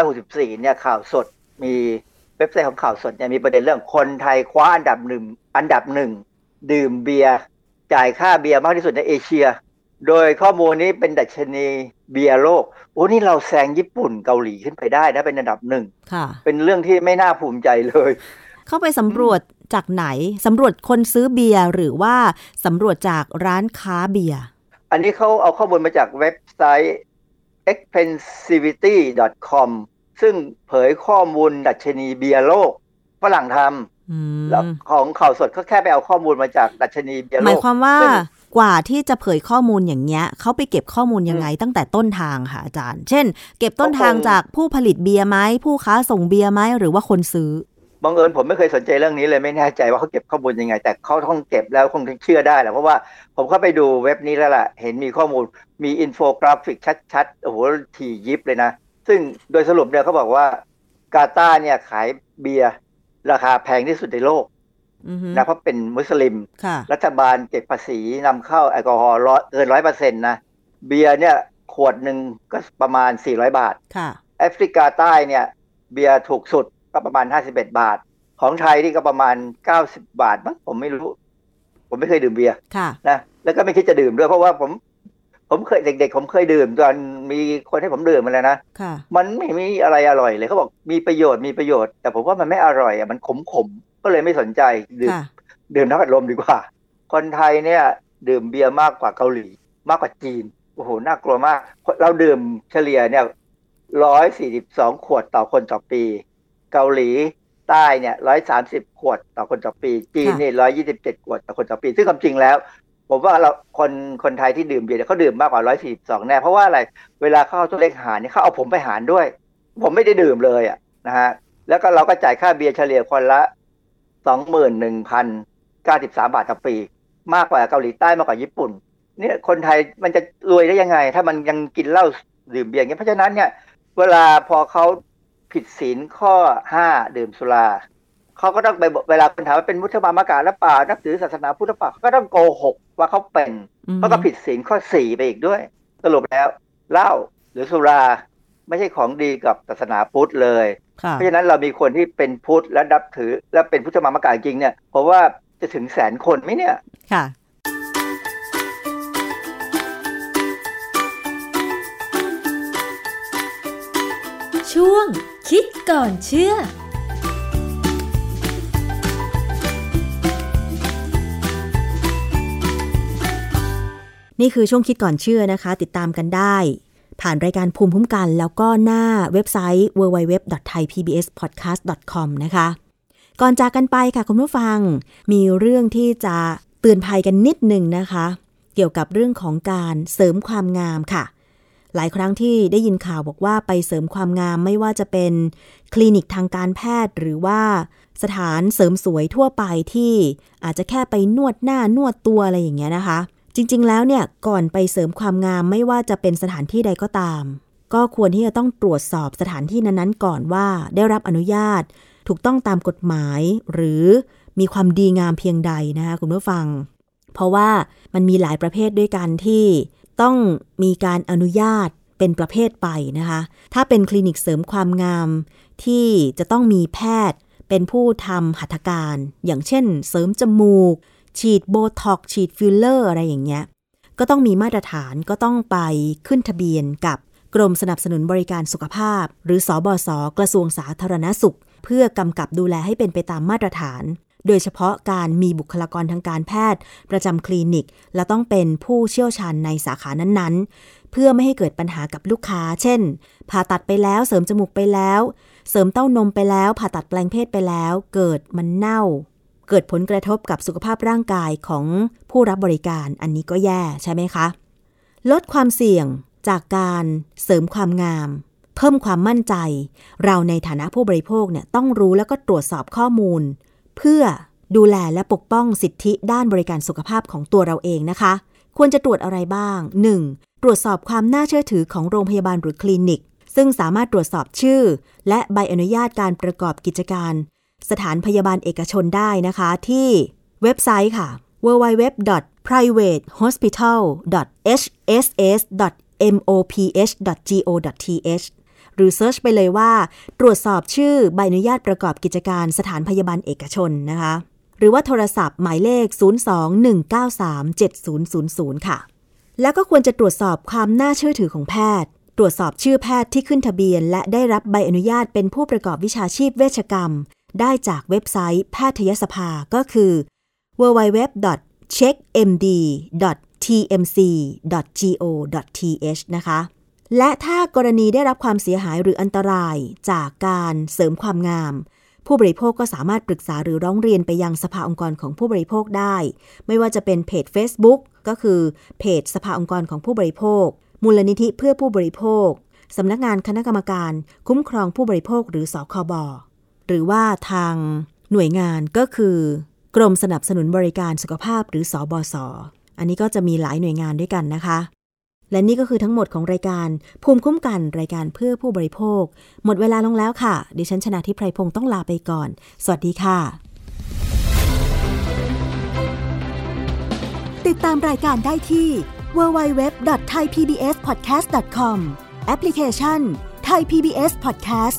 2564 เนี่ยข่าวสด มีเว็บไซต์ของข่าวสดเนี่ยมีประเด็นเรื่องคนไทยคว้าอันดับหนึ่งอันดับหนึ่งดื่มเบียร์จ่ายค่าเบียร์มากที่สุดในเอเชีย โดยข้อมูลนี้เป็นดัชนีเบียร์โลกโอ้นี่เราแซงญี่ปุ่นเกาหลีขึ้นไปได้นะเป็นอันดับหนึ่งค่ะเป็นเรื่องที่ไม่น่าภูมิใจเลย เข้าไปสำรวจจากไหนสำรวจคนซื้อเบียร์หรือว่าสำรวจจากร้านค้าเบียร์อันนี้เขาเอาข้อมูลมาจากเว็บไซต์ expensivity.com ซึ่งเผยข้อมูลดัชนีเบียร์โลกฝรั่งทอืมำแล้วของข่าวสดเขาแค่ไปเอาข้อมูลมาจากดัชนีเบียร์หโลมายกความว่าซึ่งกว่าที่จะเผยข้อมูลอย่างเงี้ยเขาไปเก็บข้อมูลยังไงตั้งแต่ต้นทางค่ะอาจารย์ เช่น เก็บต้นทางจากผู้ผลิตเบียร์ไหมผู้ค้าส่งเบียร์ไหมหรือว่าคนซื้อบังเอิญผมไม่เคยสนใจเรื่องนี้เลยไม่แน่ใจว่าเขาเก็บข้อมูลยังไง แต่เขาต้องเก็บแล้วคงเชื่อได้แหละเพราะว่าผมเข้าไปดูเว็บนี้แล้วล่ะ เห็นมีข้อมูลมีอินโฟกราฟิกชัดๆโอ้โหถี่ยิบเลยนะ ซึ่งโดยสรุปเนี่ยเขาบอกว่ากาตาร์เนี่ยขายเบียร์ราคาแพงที่สุดในโลกอือฮึนะเพราะเป็นมุสลิมค่ะรัฐบาลเก็บภาษีนำเข้าแอลกอฮอล์ร้อยเกินร้อยเปอร์เซ็นต์นะ เบียร์เนี่ยขวดหนึ่งก็ประมาณ 400 บาทค่ะแอฟริกาใต้เนี่ย เบียร์ถูกสุดก็ประมาณ 51 บาท ของไทยนี่ก็ประมาณ 90 บาทมั้งผมไม่รู้ ผมไม่เคยดื่มเบียร์ค่ะนะแล้วก็ไม่คิดจะดื่มด้วยเพราะว่าผม ผมเคยเด็ก ๆ ผมเคยดื่มตอนมีคนให้ผมดื่มมาแล้วนะค่ะมันไม่มีอะไรอร่อยเลยเขาบอกมีประโยชน์มีประโยชน์ แต่ผมว่ามันไม่อร่อยอะมันขมๆก็เลยไม่สนใจดื่มค่ะดื่มน้ำอัดลมดีกว่า คนไทยเนี่ย ดื่มเบียร์มากกว่าเกาหลี มากกว่าจีนโอ้โหน่ากลัวมาก เราดื่มเฉลี่ยเนี่ยร้อยสี่สิบสองขวดต่อคนต่อปี เกาหลีใต้เนี่ยร้อยสามสิบขวดต่อคนต่อปี จีนนี่ร้อยยี่สิบเจ็ดขวดต่อคนต่อปี ซึ่งความจริงแล้ว ผมว่าเราคนคนไทยที่ดื่มเบียร์เขาดื่มมากกว่าร้อยสี่สิบสองแน่เพราะว่าอะไรเวลาเข้าตัวเลขหารเนี่ยเขาเอาผมไปหารด้วย ผมไม่ได้ดื่มเลยอะนะฮะแล้วก็เราก็จ่ายค่าเบียร์เฉลี่ยคนละสองหมื่นหนึ่งพันเก้าสิบสามบาทต่อปี มากกว่าเกาหลีใต้มากกว่าญี่ปุ่น เนี่ยคนไทยมันจะรวยได้ยังไง ถ้ามันยังกินเหล้าดื่มเบียร์เงี้ยเพราะฉะนั้นเนี่ย เวลาพอเขาผิดศีลข้อห้าดื่มสุรา เขาก็ต้องไปบอกเวลาคนถามว่าเป็นมุทธมามากาหรือเปล่านับถือศาสนาพุทธหรือเปล่าเขาก็ต้องโกหกว่าเขาเป็นอือฮึเขาก็ผิดศีลข้อสี่ไปอีกด้วย สรุปแล้วเหล้าหรือสุราไม่ใช่ของดีกับศาสนาพุทธเลยค่ะเพราะฉะนั้นเรามีคนที่เป็นพุทธและนับถือ และเป็นพุทธมามกาจริงเนี่ยเพราะว่าจะถึงแสนคนไหมเนี่ย ค่ะ ช่วงคิดก่อนเชื่อ นี่คือช่วงคิดก่อนเชื่อนะคะ ติดตามกันได้ ผ่านรายการภูมิคุ้มกัน แล้วก็หน้าเว็บไซต์ www.thaipbspodcast.com นะคะ ก่อนจากกันไปค่ะคุณผู้ฟัง มีเรื่องที่จะเตือนภัยกันนิดหนึ่งนะคะ เกี่ยวกับเรื่องของการเสริมความงามค่ะ หลายครั้งที่ได้ยินข่าวบอกว่าไปเสริมความงามไม่ว่าจะเป็นคลินิกทางการแพทย์หรือว่าสถานเสริมสวยทั่วไปที่อาจจะแค่ไปนวดหน้านวดตัวอะไรอย่างเงี้ยนะคะ จริง ๆ แล้วเนี่ยก่อนไปเสริมความงามไม่ว่าจะเป็นสถานที่ใดก็ตาม ก็ควรที่จะต้องตรวจสอบสถานที่นั้นๆ ก่อนว่าได้รับอนุญาต ถูกต้องตามกฎหมาย หรือมีความดีงามเพียงใดนะคะคุณผู้ฟัง เพราะว่ามันมีหลายประเภทด้วยกันที่ต้องมีการอนุญาตเป็นประเภทไปนะคะ ถ้าเป็นคลินิกเสริมความงาม ที่จะต้องมีแพทย์เป็นผู้ทำหัตถการ อย่างเช่น เสริมจมูก ฉีดโบท็อกฉีดฟิลเลอร์อะไรอย่างเงี้ย ก็ต้องมีมาตรฐานก็ต้องไปขึ้นทะเบียนกับกรมสนับสนุนบริการสุขภาพ หรือสบส. กระทรวงสาธารณสุข เพื่อกำกับดูแลให้เป็นไปตามมาตรฐาน โดยเฉพาะการมีบุคลากรทางการแพทย์ ประจำคลินิก และต้องเป็นผู้เชี่ยวชาญในสาขานั้นๆ เพื่อไม่ให้เกิดปัญหากับลูกค้า เช่น ผ่าตัดไปแล้วเสริมจมูกไปแล้ว เสริมเต้านมไปแล้ว ผ่าตัดแปลงเพศไปแล้ว เกิดมันเน่า เกิดผลกระทบกับสุขภาพร่างกายของผู้รับบริการอันนี้ก็แย่ใช่ไหมคะ ลดความเสี่ยงจากการเสริมความงาม เพิ่มความมั่นใจ เราในฐานะผู้บริโภคเนี่ยต้องรู้แล้วก็ตรวจสอบข้อมูล เพื่อดูแลและปกป้องสิทธิด้านบริการสุขภาพของตัวเราเองนะคะ ควรจะตรวจอะไรบ้าง 1. ตรวจสอบความน่าเชื่อถือของโรงพยาบาลหรือคลินิก ซึ่งสามารถตรวจสอบชื่อ และใบอนุญาตการประกอบกิจการ สถานพยาบาลเอกชนได้นะคะ ที่เว็บไซต์ค่ะ www.privatehospital.hss.moph.go.th หรือเซิร์ชไปเลยว่า ตรวจสอบชื่อใบอนุญาตประกอบกิจการสถานพยาบาลเอกชนนะคะ หรือว่าโทรศัพท์หมายเลข 02-193-7000 ค่ะ แล้วก็ควรจะตรวจสอบความน่าเชื่อถือของแพทย์ ตรวจสอบชื่อแพทย์ที่ขึ้นทะเบียน และได้รับใบอนุญาตเป็นผู้ประกอบวิชาชีพเวชกรรม ได้จากเว็บไซต์แพทยสภาก็คือ www.checkmd.tmc.go.th นะคะ และถ้ากรณีได้รับความเสียหายหรืออันตรายจากการเสริมความงาม ผู้บริโภคก็สามารถปรึกษาหรือร้องเรียนไปยังสภาองค์กรของผู้บริโภคได้ ไม่ว่าจะเป็นเพจ Facebook ก็คือเพจสภาองค์กรของผู้บริโภค มูลนิธิเพื่อผู้บริโภคสำนักงานคณะกรรมการคุ้มครองผู้บริโภคหรือสคบ หรือว่าทางหน่วยงานก็คือกรมสนับสนุนบริการสุขภาพหรือสอบศอันนี้ก็จะมีหลายหน่วยงานด้วยกันนะคะ และนี่ก็คือทั้งหมดของรายการภูมิคุ้มกันรายการเพื่อผู้บริโภค หมดเวลาลงแล้วค่ะ ดิฉันชนะทิพไพรพงศ์ต้องลาไปก่อน สวัสดีค่ะ ติดตามรายการได้ที่ www.thaipbspodcast.com แอปพลิเคชัน Thai PBS Podcast